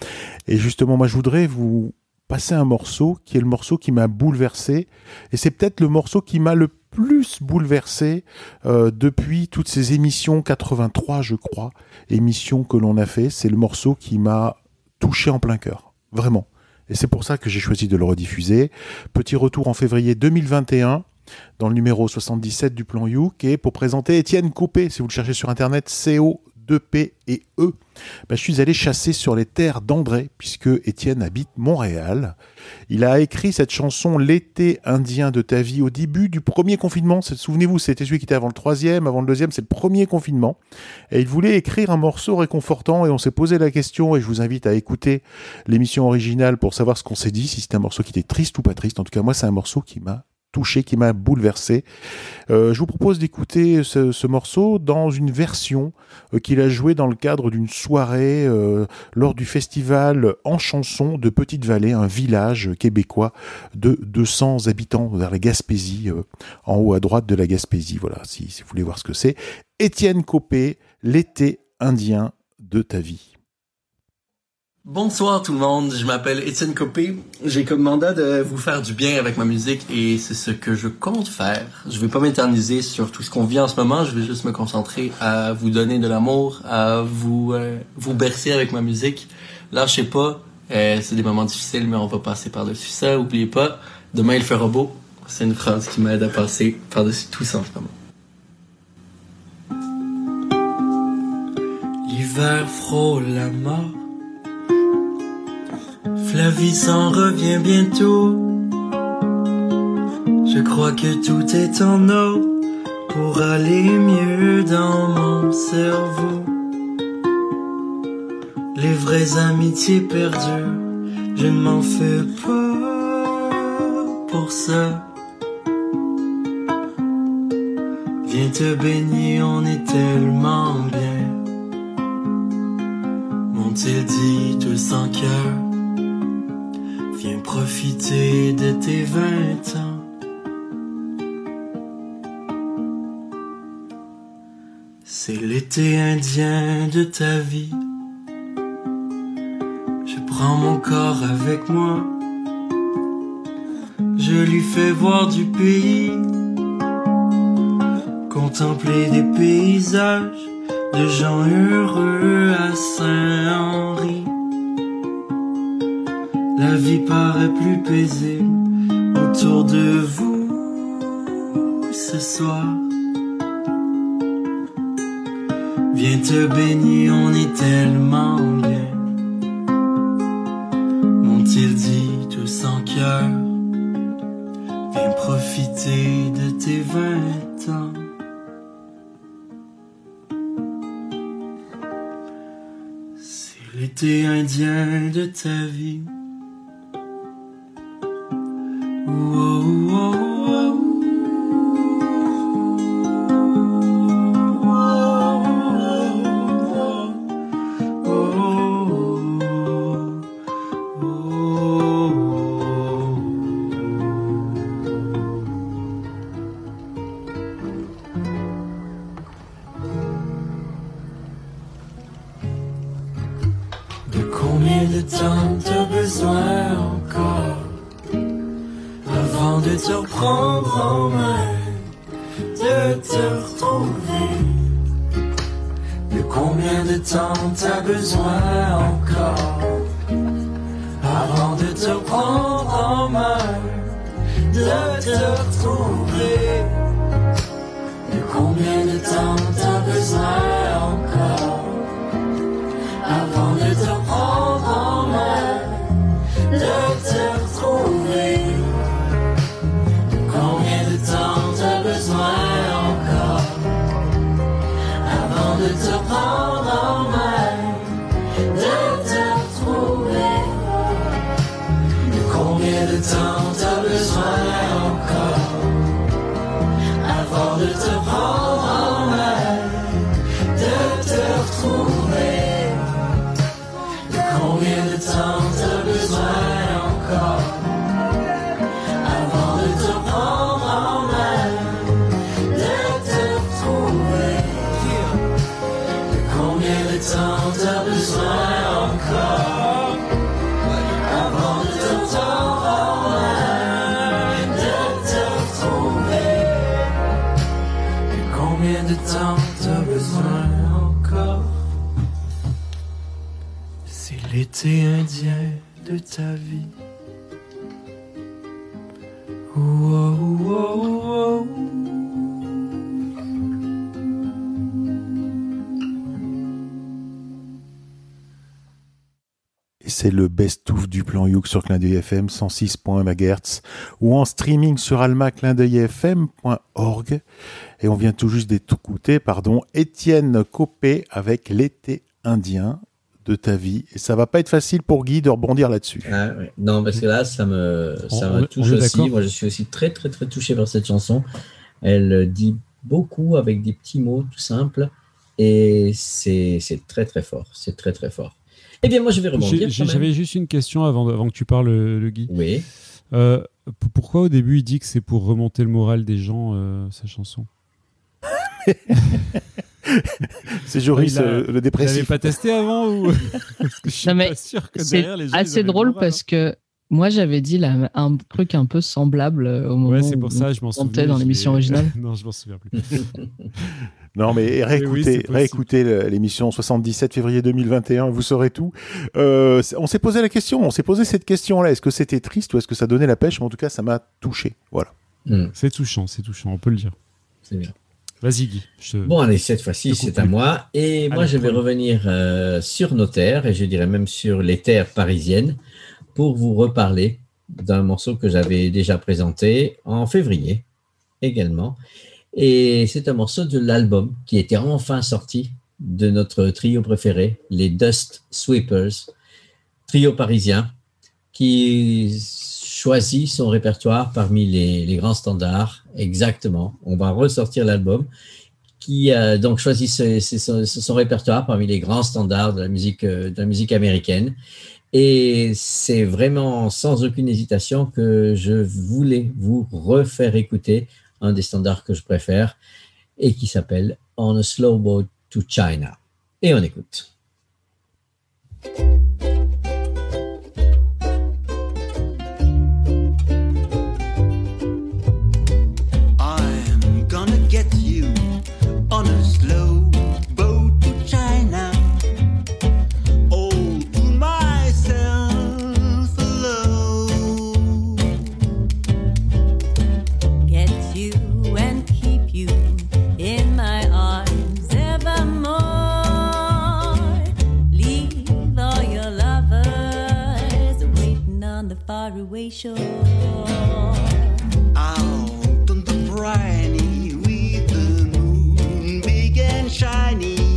Et justement, moi, je voudrais vous passer un morceau qui est le morceau qui m'a bouleversé. Et c'est peut-être le morceau qui m'a le plus bouleversé euh, depuis toutes ces émissions 83, je crois, émissions que l'on a fait. C'est le morceau qui m'a touché en plein cœur, vraiment. Et c'est pour ça que j'ai choisi de le rediffuser. Petit retour en février 2021 dans le numéro 77 du plan Youk et pour présenter Étienne Copé, si vous le cherchez sur internet, CO 2P et E. Ben, je suis allé chasser sur les terres d'André, puisque Étienne habite Montréal. Il a écrit cette chanson L'été indien de ta vie au début du premier confinement. Souvenez-vous, c'était celui qui était avant le troisième, avant le deuxième, c'est le premier confinement. Et il voulait écrire un morceau réconfortant et on s'est posé la question et je vous invite à écouter l'émission originale pour savoir ce qu'on s'est dit, si c'était un morceau qui était triste ou pas triste. En tout cas, moi, c'est un morceau qui m'a touché, qui m'a bouleversé. Euh, je vous propose d'écouter ce, ce morceau dans une version euh, qu'il a jouée dans le cadre d'une soirée euh, lors du festival en chanson de Petite-Vallée, un village québécois de 200 habitants vers la Gaspésie, en haut à droite de la Gaspésie. Voilà, si, si vous voulez voir ce que c'est. Étienne Copé, l'été indien de ta vie. Bonsoir tout le monde, je m'appelle Étienne Copé. J'ai comme mandat de vous faire du bien avec ma musique et c'est ce que je compte faire. Je vais pas m'éterniser sur tout ce qu'on vit en ce moment, je vais juste me concentrer à vous donner de l'amour, à vous euh, vous bercer avec ma musique. Lâchez pas, euh, c'est des moments difficiles mais on va passer par-dessus ça, oubliez pas, demain il fera beau. C'est une phrase qui m'aide à passer par-dessus tout ça en ce moment. L'hiver frôle la mort. Flavie s'en revient bientôt. Je crois que tout est en ordre pour aller mieux dans mon cerveau. Les vraies amitiés perdurent, je ne m'en fais pas pour ça. Viens te baigner, on est tellement bien. M'ont-ils dit tout sans cœur? Profiter de tes vingt ans. C'est l'été indien de ta vie. Je prends mon corps avec moi. Je lui fais voir du pays. Contempler des paysages de gens heureux à Saint-Henri. La vie paraît plus paisible autour de vous ce soir. Viens te baigner, on est tellement bien. M'ont-ils dit tout sans cœur? Viens profiter de tes vingt ans. C'est l'été indien de ta vie. De sur Clin d'œil FM 106.1 MHz ou en streaming sur almaclindeuilfm.org. Et on vient tout juste d'écouter, pardon, Étienne Copé avec l'été indien de ta vie. Et ça va pas être facile pour Guy de rebondir là-dessus. Ah, ouais. Non, parce que là, ça me, ça On- me touche aussi. Moi, je suis aussi très, très, très touché par cette chanson. Elle dit beaucoup avec des petits mots tout simples. Et c'est c'est très, très fort. C'est très, très fort. Eh bien, moi, je vais rebondir. J'avais juste une question avant, avant que tu parles, le, le Guy. Oui. Euh, pourquoi au début il dit que c'est pour remonter le moral des gens, euh, sa chanson? C'est Joris, Il a- euh, le Vous l'avez dépressif. pas testé avant ou? Parce que je suis Non, mais pas sûr que C'est derrière les gens. ils assez drôle moral, parce que moi j'avais dit un truc un peu semblable euh, au moment Ouais, c'est pour où ça, je m'en on souviens. chantait dans l'émission originale. non, je m'en souviens plus. Non, mais réécoutez, l'émission 77 février 2021, vous saurez tout. Euh, on s'est posé la question, on s'est posé cette question-là. Est-ce que c'était triste ou est-ce que ça donnait la pêche? Mais en tout cas, ça m'a touché. Voilà. Hmm, C'est touchant, c'est touchant, on peut le dire. c'est bien. Vas-y, Guy. je te- Bon, allez, cette fois-ci, c'est à moi. Et moi, Allez, je vais revenir euh, sur nos terres, et je dirais même sur les terres parisiennes, pour vous reparler d'un morceau que j'avais déjà présenté en février également. Et c'est un morceau de l'album qui était enfin sorti de notre trio préféré, les Dust Sweepers, trio parisien, qui choisit son répertoire parmi les, grands standards. Exactement. On va ressortir l'album qui a donc choisi son, répertoire parmi les grands standards de la musique, euh, de la musique américaine. Et c'est vraiment sans aucune hésitation que je voulais vous refaire écouter un des standards que je préfère et qui s'appelle On a Slow Boat to China. Et on écoute. on the faraway shore. Out on the briny, with the moon big and shiny.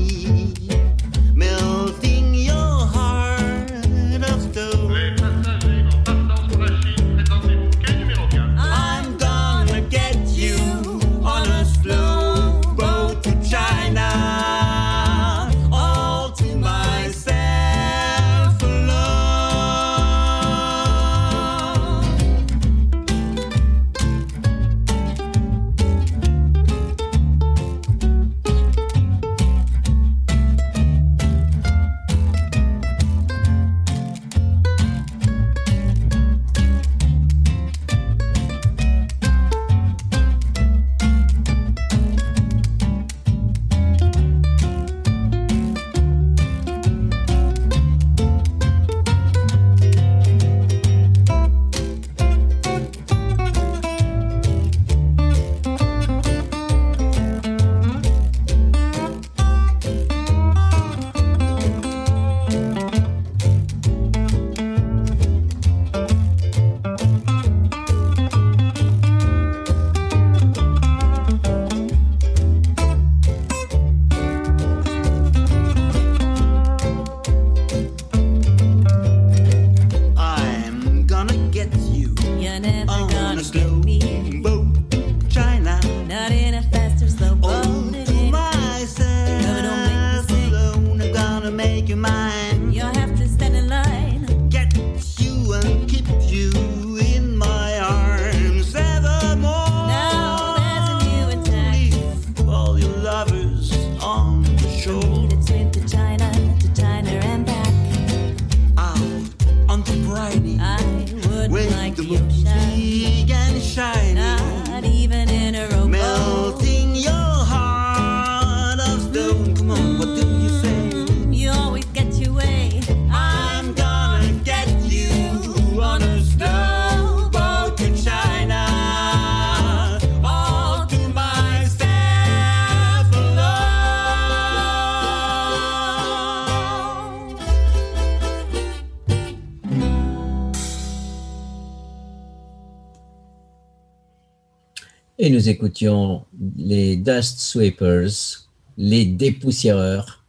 Et nous écoutions les Dust Sweepers, les dépoussiéreurs,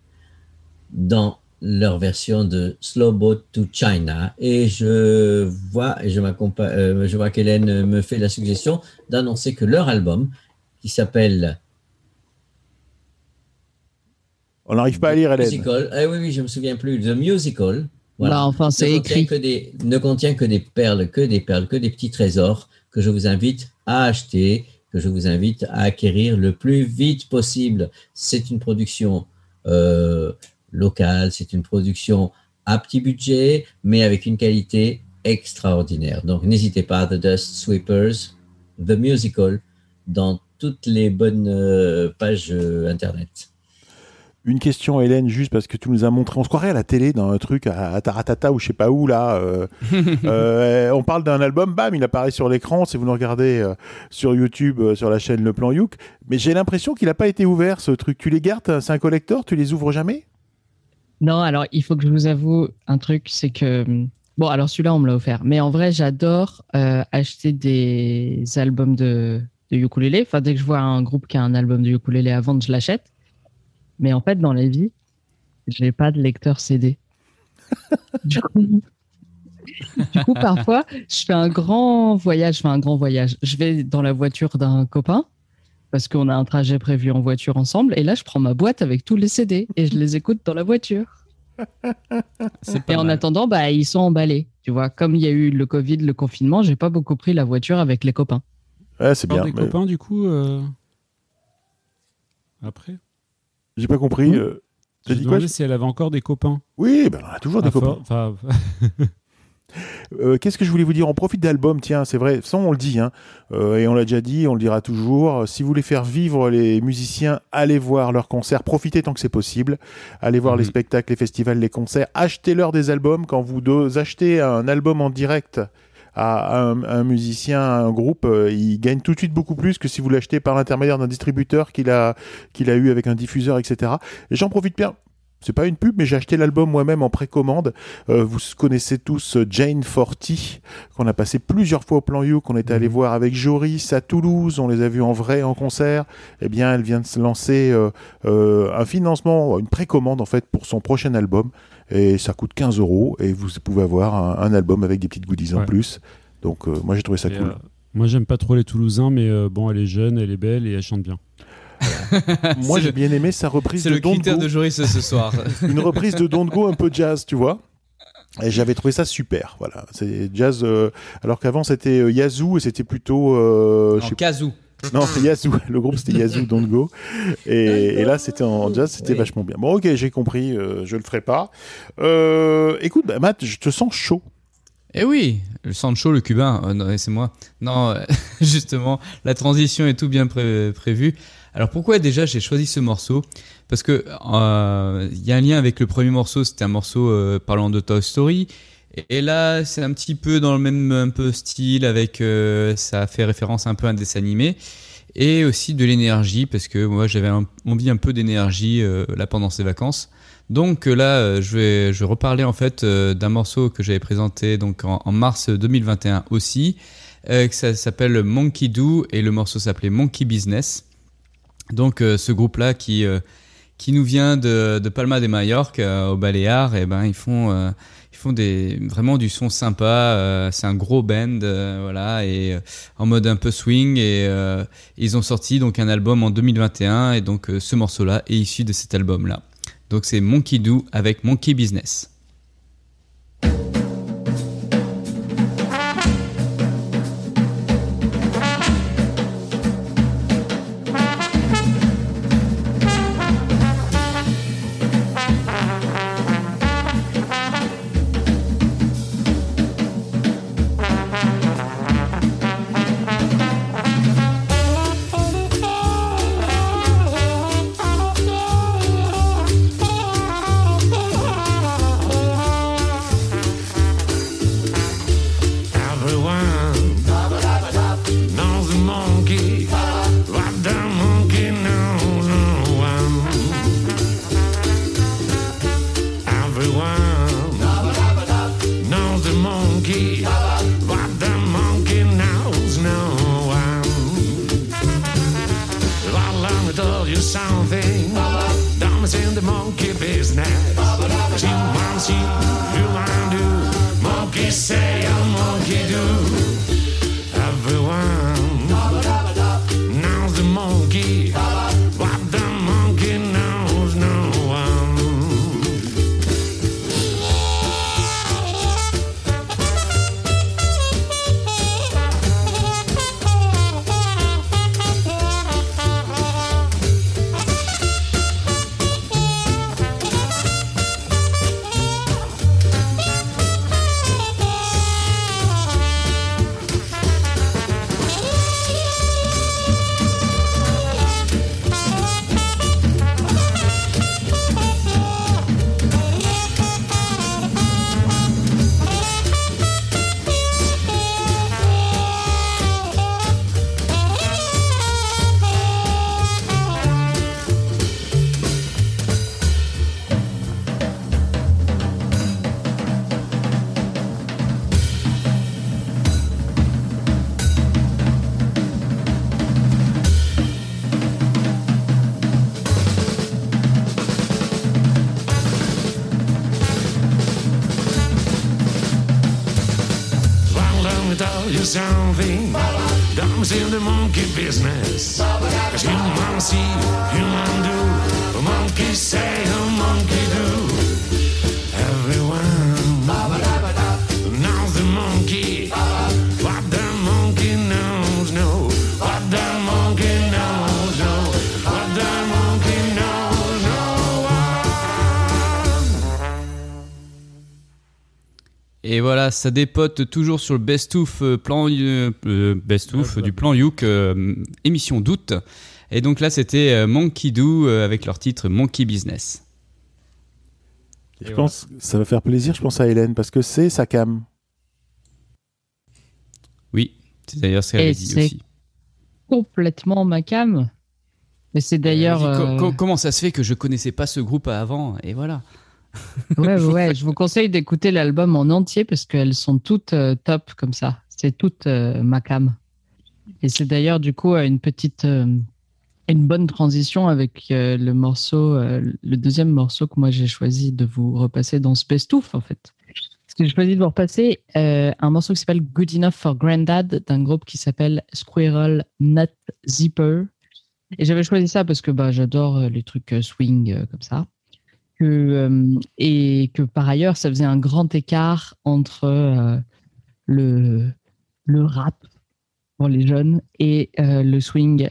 dans leur version de Slow Boat to China. Et je vois, et je, euh, je vois qu'Hélène me fait la suggestion d'annoncer que leur album, qui s'appelle On n'arrive pas à lire, Hélène. Musical, ah oui, oui, je me souviens plus, The Musical, Bah, enfin, c'est écrit. que des- ne contient que des perles, que des perles, que des petits trésors que je vous invite à acheter, que je vous invite à acquérir le plus vite possible. C'est une production euh, locale, c'est une production à petit budget, mais avec une qualité extraordinaire. Donc n'hésitez pas, The Dust Sweepers, The Musical, dans toutes les bonnes euh, pages euh, Internet. Une question, Hélène, juste parce que tu nous as montré, on se croirait à la télé dans un truc à, à Taratata ou je sais pas où là. euh, euh, on parle d'un album, bam, il apparaît sur l'écran. Si vous nous regardez euh, sur YouTube, sur la chaîne Le Plan Youk, mais j'ai l'impression qu'il n'a pas été ouvert ce truc. Tu les gardes, c'est un collector, tu les ouvres jamais? Non, alors il faut que je vous avoue un truc, c'est que bon, alors celui-là on me l'a offert, mais en vrai j'adore euh, acheter des albums de, de ukulélé. Enfin, dès que je vois un groupe qui a un album de ukulélé à vendre, je l'achète. Mais en fait, dans la vie, j'ai pas de lecteur CD. du, coup, du coup, parfois, je fais un grand voyage, je fais un grand voyage. Je vais dans la voiture d'un copain parce qu'on a un trajet prévu en voiture ensemble. Et là, je prends ma boîte avec tous les CD et je les écoute dans la voiture. Et en attendant, bah, ils sont emballés. Tu vois, comme il y a eu le Covid, le confinement, j'ai pas beaucoup pris la voiture avec les copains. Ouais, c'est bien. mais copains, du coup, euh, après. J'ai pas compris. Euh, Je T'as me dit quoi si elle avait encore des copains. Oui, ben, on a toujours des Ah, copains. Enfin, Euh, Qu'est-ce que je voulais vous dire? On profite d'albums, tiens, c'est vrai, ça on le dit, hein, euh, et on l'a déjà dit, on le dira toujours. Si vous voulez faire vivre les musiciens, allez voir leurs concerts, profitez tant que c'est possible. Allez voir les spectacles, les festivals, les concerts. Achetez-leur des albums. Quand vous achetez un album en direct à un, un musicien, à un groupe, euh, il gagne tout de suite beaucoup plus que si vous l'achetez par l'intermédiaire d'un distributeur qu'il a, qu'il a eu avec un diffuseur, etc. Et j'en profite bien. C'est pas une pub, mais j'ai acheté l'album moi-même en précommande. Euh, vous connaissez tous euh, Jane Forty, qu'on a passé plusieurs fois au plan You, qu'on était allé voir avec Joris à Toulouse. On les a vus en vrai en concert. Eh bien, elle vient de se lancer euh, un financement, une précommande en fait pour son prochain album. Et ça coûte 15 euros. Et vous pouvez avoir un, un album avec des petites goodies en plus. Donc, euh, moi, j'ai trouvé ça et, cool. euh, moi, j'aime pas trop les Toulousains, mais euh, bon, elle est jeune, elle est belle et elle chante bien. Moi, j'ai bien aimé sa reprise C'est de le Don't critère Go. de Joris ce soir. une reprise de Don't Go un peu jazz, tu vois. Et j'avais trouvé ça super, voilà. C'est jazz, euh, alors qu'avant c'était euh, Yazoo et c'était plutôt. Euh, kazoo. Non, c'est Yazoo. Le groupe c'était Yazoo Don't Go. Et, et là c'était en jazz, c'était Oui. vachement bien. Bon, ok, j'ai compris, euh, je le ferai pas. Euh, écoute, bah, Matt, je te sens chaud. Eh oui, le Sancho, le cubain, non, c'est moi. Non, euh, justement, la transition est tout bien pré- prévue. Alors pourquoi déjà j'ai choisi ce morceau? Parce que euh, il y a un lien avec le premier morceau, c'était un morceau euh, parlant de Toy Story. Et, là, c'est un petit peu dans le même un peu style, avec euh, ça fait référence un peu à un dessin animé. Et aussi de l'énergie, parce que moi j'avais envie un peu d'énergie euh, là pendant ces vacances. Donc euh, là, je vais, je vais reparler en fait d'un morceau que j'avais présenté donc en, mars 2021 aussi, que ça s'appelle Monkey Do et le morceau s'appelait Monkey Business. Donc ce groupe-là qui euh, qui nous vient de, de Palma de Mallorca au Baléares, et ben ils font ils font vraiment du son sympa. euh, c'est un gros band, euh, voilà, et euh, en mode un peu swing. Et ils ont sorti donc un album en 2021, et donc ce morceau-là est issu de cet album-là. Donc c'est Monkey Do avec Monkey Business. Et voilà, ça dépote toujours sur le best-of euh, plan euh, euh, best-of du plan Youk euh, émission d'août. Et donc là, c'était euh, Monkey Do euh, avec leur titre Monkey Business. Je pense que ça va faire plaisir, je pense à Hélène, parce que c'est sa cam. Oui, c'est d'ailleurs ce qu'elle dit c'est aussi. complètement ma cam. Mais c'est d'ailleurs. Euh, comment ça se fait que je connaissais pas ce groupe avant? Et voilà. Ouais, ouais, je vous conseille d'écouter l'album en entier parce qu'elles sont toutes euh, top comme ça. C'est toute euh, ma cam. Et c'est d'ailleurs du coup une petite, euh, une bonne transition avec euh, le morceau, le deuxième morceau que moi j'ai choisi de vous repasser dans ce best-of en fait. Parce que j'ai choisi de vous repasser un morceau qui s'appelle Good Enough for Grandad d'un groupe qui s'appelle Squirrel Nut Zipper. Et j'avais choisi ça parce que bah, j'adore les trucs swing comme ça euh, et que par ailleurs, ça faisait un grand écart entre euh, le, le rap pour les jeunes et euh, le swing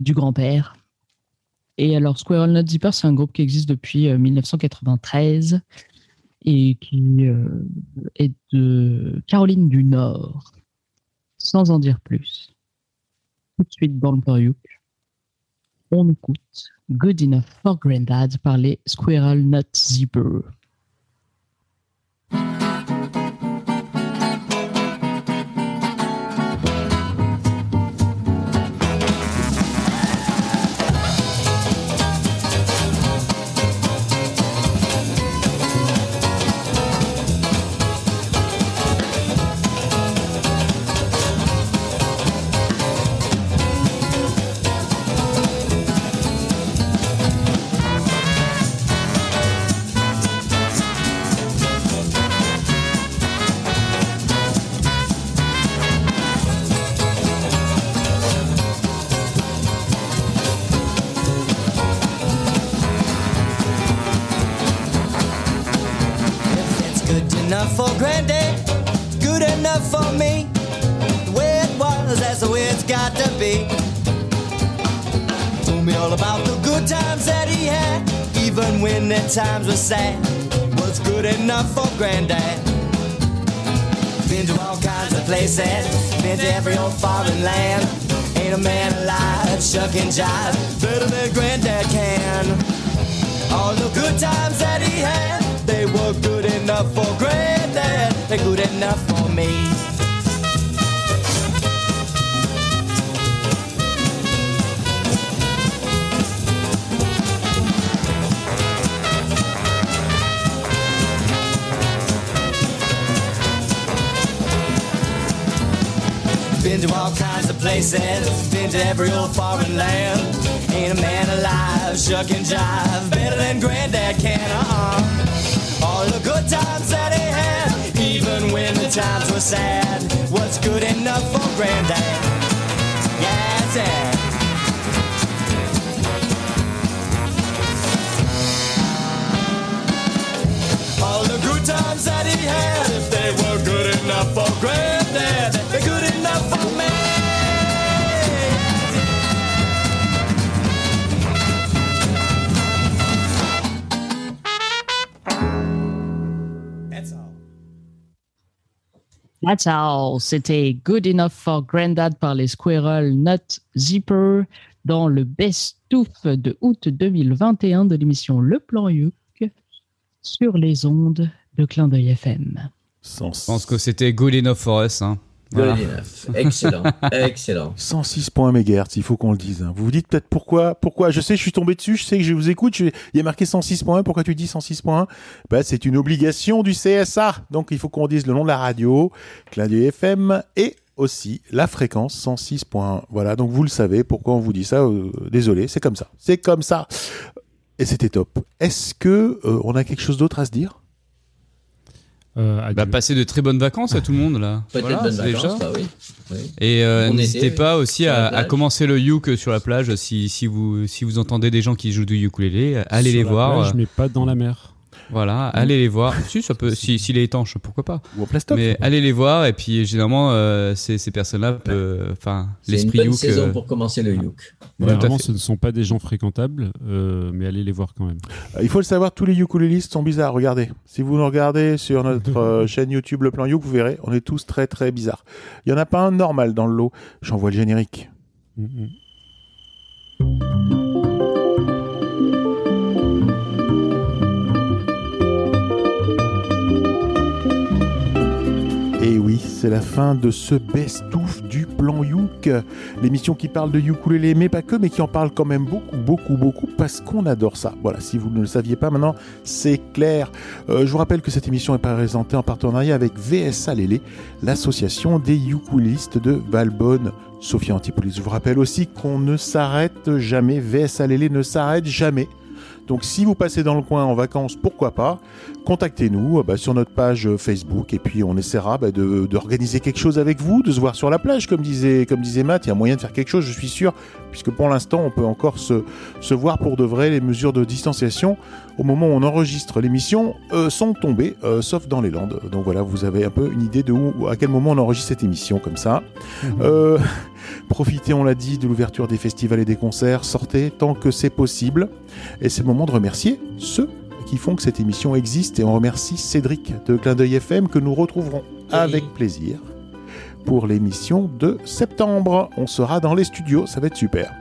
du grand-père. Et alors, Squirrel Nut Zipper, c'est un groupe qui existe depuis euh, 1993 et qui est de Caroline du Nord. Sans en dire plus. Tout de suite dans le Periouk, on écoute Good Enough for Grandad par les Squirrel Nut Zipper. Enough for Granddad, it's good enough for me. The way it was, that's the way it's got to be. Told me all about the good times that he had, even when the times were sad. Was good enough for Granddad. Been to all kinds of places, been to every old foreign land. Ain't a man alive, shucking jive, better than Granddad can. All the good times that he had, enough for granddad. They're good enough for me. Been to all kinds of places. places, been to every old foreign land. Ain't a man alive, shuck and jive, better than granddad can, uh-uh. All the good times that he had, even when the times were sad, what's good enough for granddad? Yeah, dad. All the good times that he had, if they were good enough for That's all. C'était Good Enough for Grandad par les Squirrel Nut Zipper dans le best-of de août 2021 de l'émission Le Plan Youk sur les ondes de Clin d'œil FM. Je pense que c'était good enough for us. Hein. Voilà. Excellent. Excellent. 106.1 MHz, il faut qu'on le dise. hein. Vous vous dites peut-être pourquoi, pourquoi. Je sais, je suis tombé dessus, je sais que je vous écoute. je- Il y a marqué 106.1. Pourquoi tu dis 106.1 bah, C'est une obligation du CSA. Donc il faut qu'on dise le nom de la radio, Clin d'œil FM et aussi la fréquence 106.1. Voilà, donc vous le savez. Pourquoi on vous dit ça euh, Désolé, c'est comme ça. C'est comme ça. Et c'était top. Est-ce que euh, on a quelque chose d'autre à se dire? Bah, passer de très bonnes vacances à tout le monde là. Peut-être Voilà, bonnes vacances, déjà. bah oui. oui. Et euh, n'hésitez pas oui, aussi à, commencer le uke sur la plage si, si vous si vous entendez des gens qui jouent du ukulélé, allez Sur les la voir. plage, mais pas dans la mer. Voilà, allez les voir. si ça peut, si s'il est étanche, pourquoi pas. Ou en plastoc. Mais allez les voir et puis généralement euh, ces, ces personnes-là peuvent, enfin C'est une l'esprit bonne uke. saison euh, pour commencer le youk. Voilà. Vraiment, fait. ce ne sont pas des gens fréquentables, euh, mais allez les voir quand même. Il faut le savoir, tous les ukulélistes sont bizarres. Regardez, si vous nous regardez sur notre euh, chaîne YouTube Le Plan Youk, vous verrez, on est tous très très bizarres. Il y en a pas un normal dans le lot. J'envoie le générique. Mm, Et c'est la fin de ce best-of du plan Youk, l'émission qui parle de ukulélé, mais pas que, mais qui en parle quand même beaucoup, beaucoup, beaucoup, parce qu'on adore ça. Voilà, si vous ne le saviez pas maintenant, c'est clair. Euh, je vous rappelle que cette émission est présentée en partenariat avec VSA Lélé, l'association des ukulélistes de Valbonne. Sophia Antipolis. Je vous rappelle aussi qu'on ne s'arrête jamais, VSA Lélé ne s'arrête jamais. Donc si vous passez dans le coin en vacances, pourquoi pas, contactez-nous euh, bah, sur notre page euh, Facebook et puis on essaiera bah, d'organiser quelque chose avec vous, de se voir sur la plage comme disait, comme disait Matt. Il y a moyen de faire quelque chose, je suis sûr, puisque pour l'instant on peut encore se, se voir pour de vrai. Les mesures de distanciation au moment où on enregistre l'émission euh, sont tombées, euh, sauf dans les Landes. Donc voilà, vous avez un peu une idée de où, à quel moment on enregistre cette émission comme ça. Euh, profitez, on l'a dit, de l'ouverture des festivals et des concerts. Sortez tant que c'est possible. Et c'est le moment de remercier ceux qui font que cette émission existe. Et on remercie Cédric de Clin d'œil FM que nous retrouverons avec plaisir pour l'émission de septembre. On sera dans les studios, ça va être super.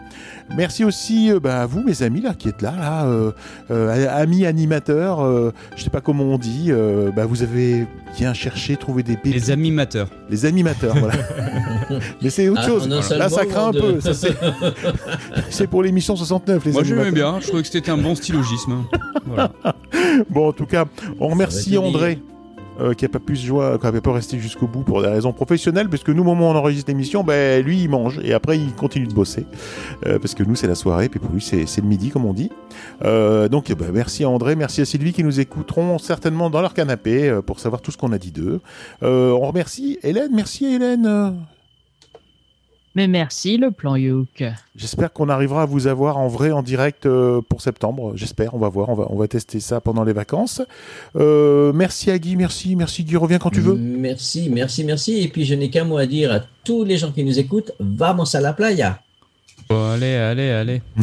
Merci aussi euh, bah, à vous, mes amis, là, qui êtes là, là euh, euh, amis animateurs, euh, je sais pas comment on dit, euh, bah, vous avez bien cherché, trouvé des pépites. Les animateurs. Les animateurs, voilà. Mais c'est autre Ah, chose. Là, ça craint un peu. c'est- pour l'émission 69, les Moi j'aimais bien, je trouvais que c'était un bon stylogisme. Voilà. Bon, en tout cas, on remercie André. Euh, qui n'a pas pu se joindre, qui n'a pas rester jusqu'au bout pour des raisons professionnelles, parce que nous, au moment où on enregistre l'émission, ben, lui, il mange, et après, il continue de bosser, euh, parce que nous, c'est la soirée, puis pour lui, c'est c'est le midi, comme on dit. Euh, donc, ben, merci à André, merci à Sylvie, qui nous écouteront certainement dans leur canapé, euh, pour savoir tout ce qu'on a dit d'eux. Euh, on remercie Hélène, merci Hélène. Mais merci, le plan Youk. J'espère qu'on arrivera à vous avoir en vrai, en direct euh, pour septembre. J'espère, on va voir, on va, on va tester ça pendant les vacances. Euh, merci à Guy, merci, merci Guy, reviens quand tu veux. Merci, merci, merci. Et puis je n'ai qu'un mot à dire à tous les gens qui nous écoutent. Vamos a la playa. Bon, allez, allez, allez.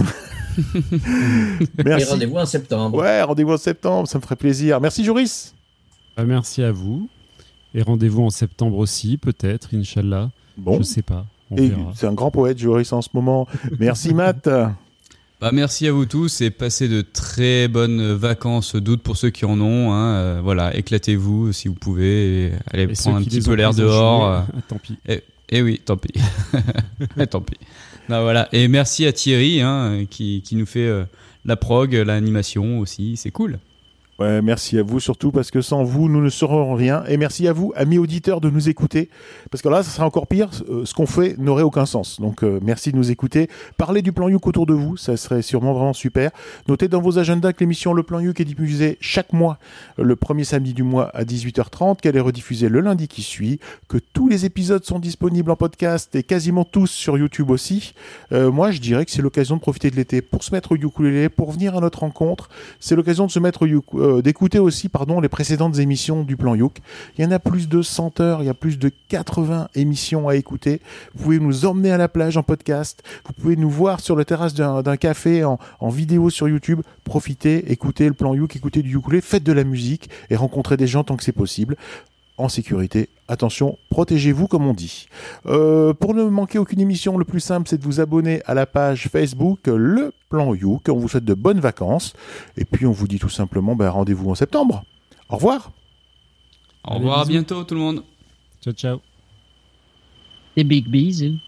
Merci. Et rendez-vous en septembre. Ouais, rendez-vous en septembre, ça me ferait plaisir. Merci Joris. Bah, merci à vous. Et rendez-vous en septembre aussi, peut-être, Inch'Allah. Bon. Je sais pas. Et c'est un grand poète, Joris, en ce moment. Merci Matt. Bah, merci à vous tous et passez de très bonnes vacances d'août pour ceux qui en ont. hein. Euh, voilà, éclatez-vous si vous pouvez. Et allez Et prendre un petit peu l'air dehors. euh. Ah, tant pis. Et, et oui, tant pis. Et tant pis. Non, voilà. Et merci à Thierry hein, qui, qui nous fait euh, la prog, l'animation aussi. C'est cool. Ouais, merci à vous surtout parce que sans vous, nous ne serons rien. Et merci à vous, amis auditeurs, de nous écouter. Parce que là, ça sera encore pire. Euh, Ce qu'on fait n'aurait aucun sens. Donc, euh, merci de nous écouter. Parlez du plan Youk autour de vous. Ça serait sûrement vraiment super. Notez dans vos agendas que l'émission Le plan Youk est diffusée chaque mois, le premier samedi du mois à 18h30, qu'elle est rediffusée le lundi qui suit, que tous les épisodes sont disponibles en podcast et quasiment tous sur YouTube aussi. Euh, moi, je dirais que c'est l'occasion de profiter de l'été pour se mettre au ukulélé, pour venir à notre rencontre. C'est l'occasion de se mettre au uk- euh, d'écouter aussi, pardon, les précédentes émissions du plan Youk. Il y en a plus de 100 heures, il y a plus de 80 émissions à écouter. Vous pouvez nous emmener à la plage en podcast. Vous pouvez nous voir sur la terrasse d'un café en, en vidéo sur YouTube. Profitez, écoutez le plan Youk, écoutez du ukulélé, faites de la musique et rencontrez des gens tant que c'est possible en sécurité. Attention, protégez-vous comme on dit. Euh, pour ne manquer aucune émission, le plus simple, c'est de vous abonner à la page Facebook Le Plan Youk. On vous souhaite de bonnes vacances. Et puis, on vous dit tout simplement ben, rendez-vous en septembre. Au revoir. Au revoir, à bientôt tout le monde. Ciao, ciao. Des big bisous.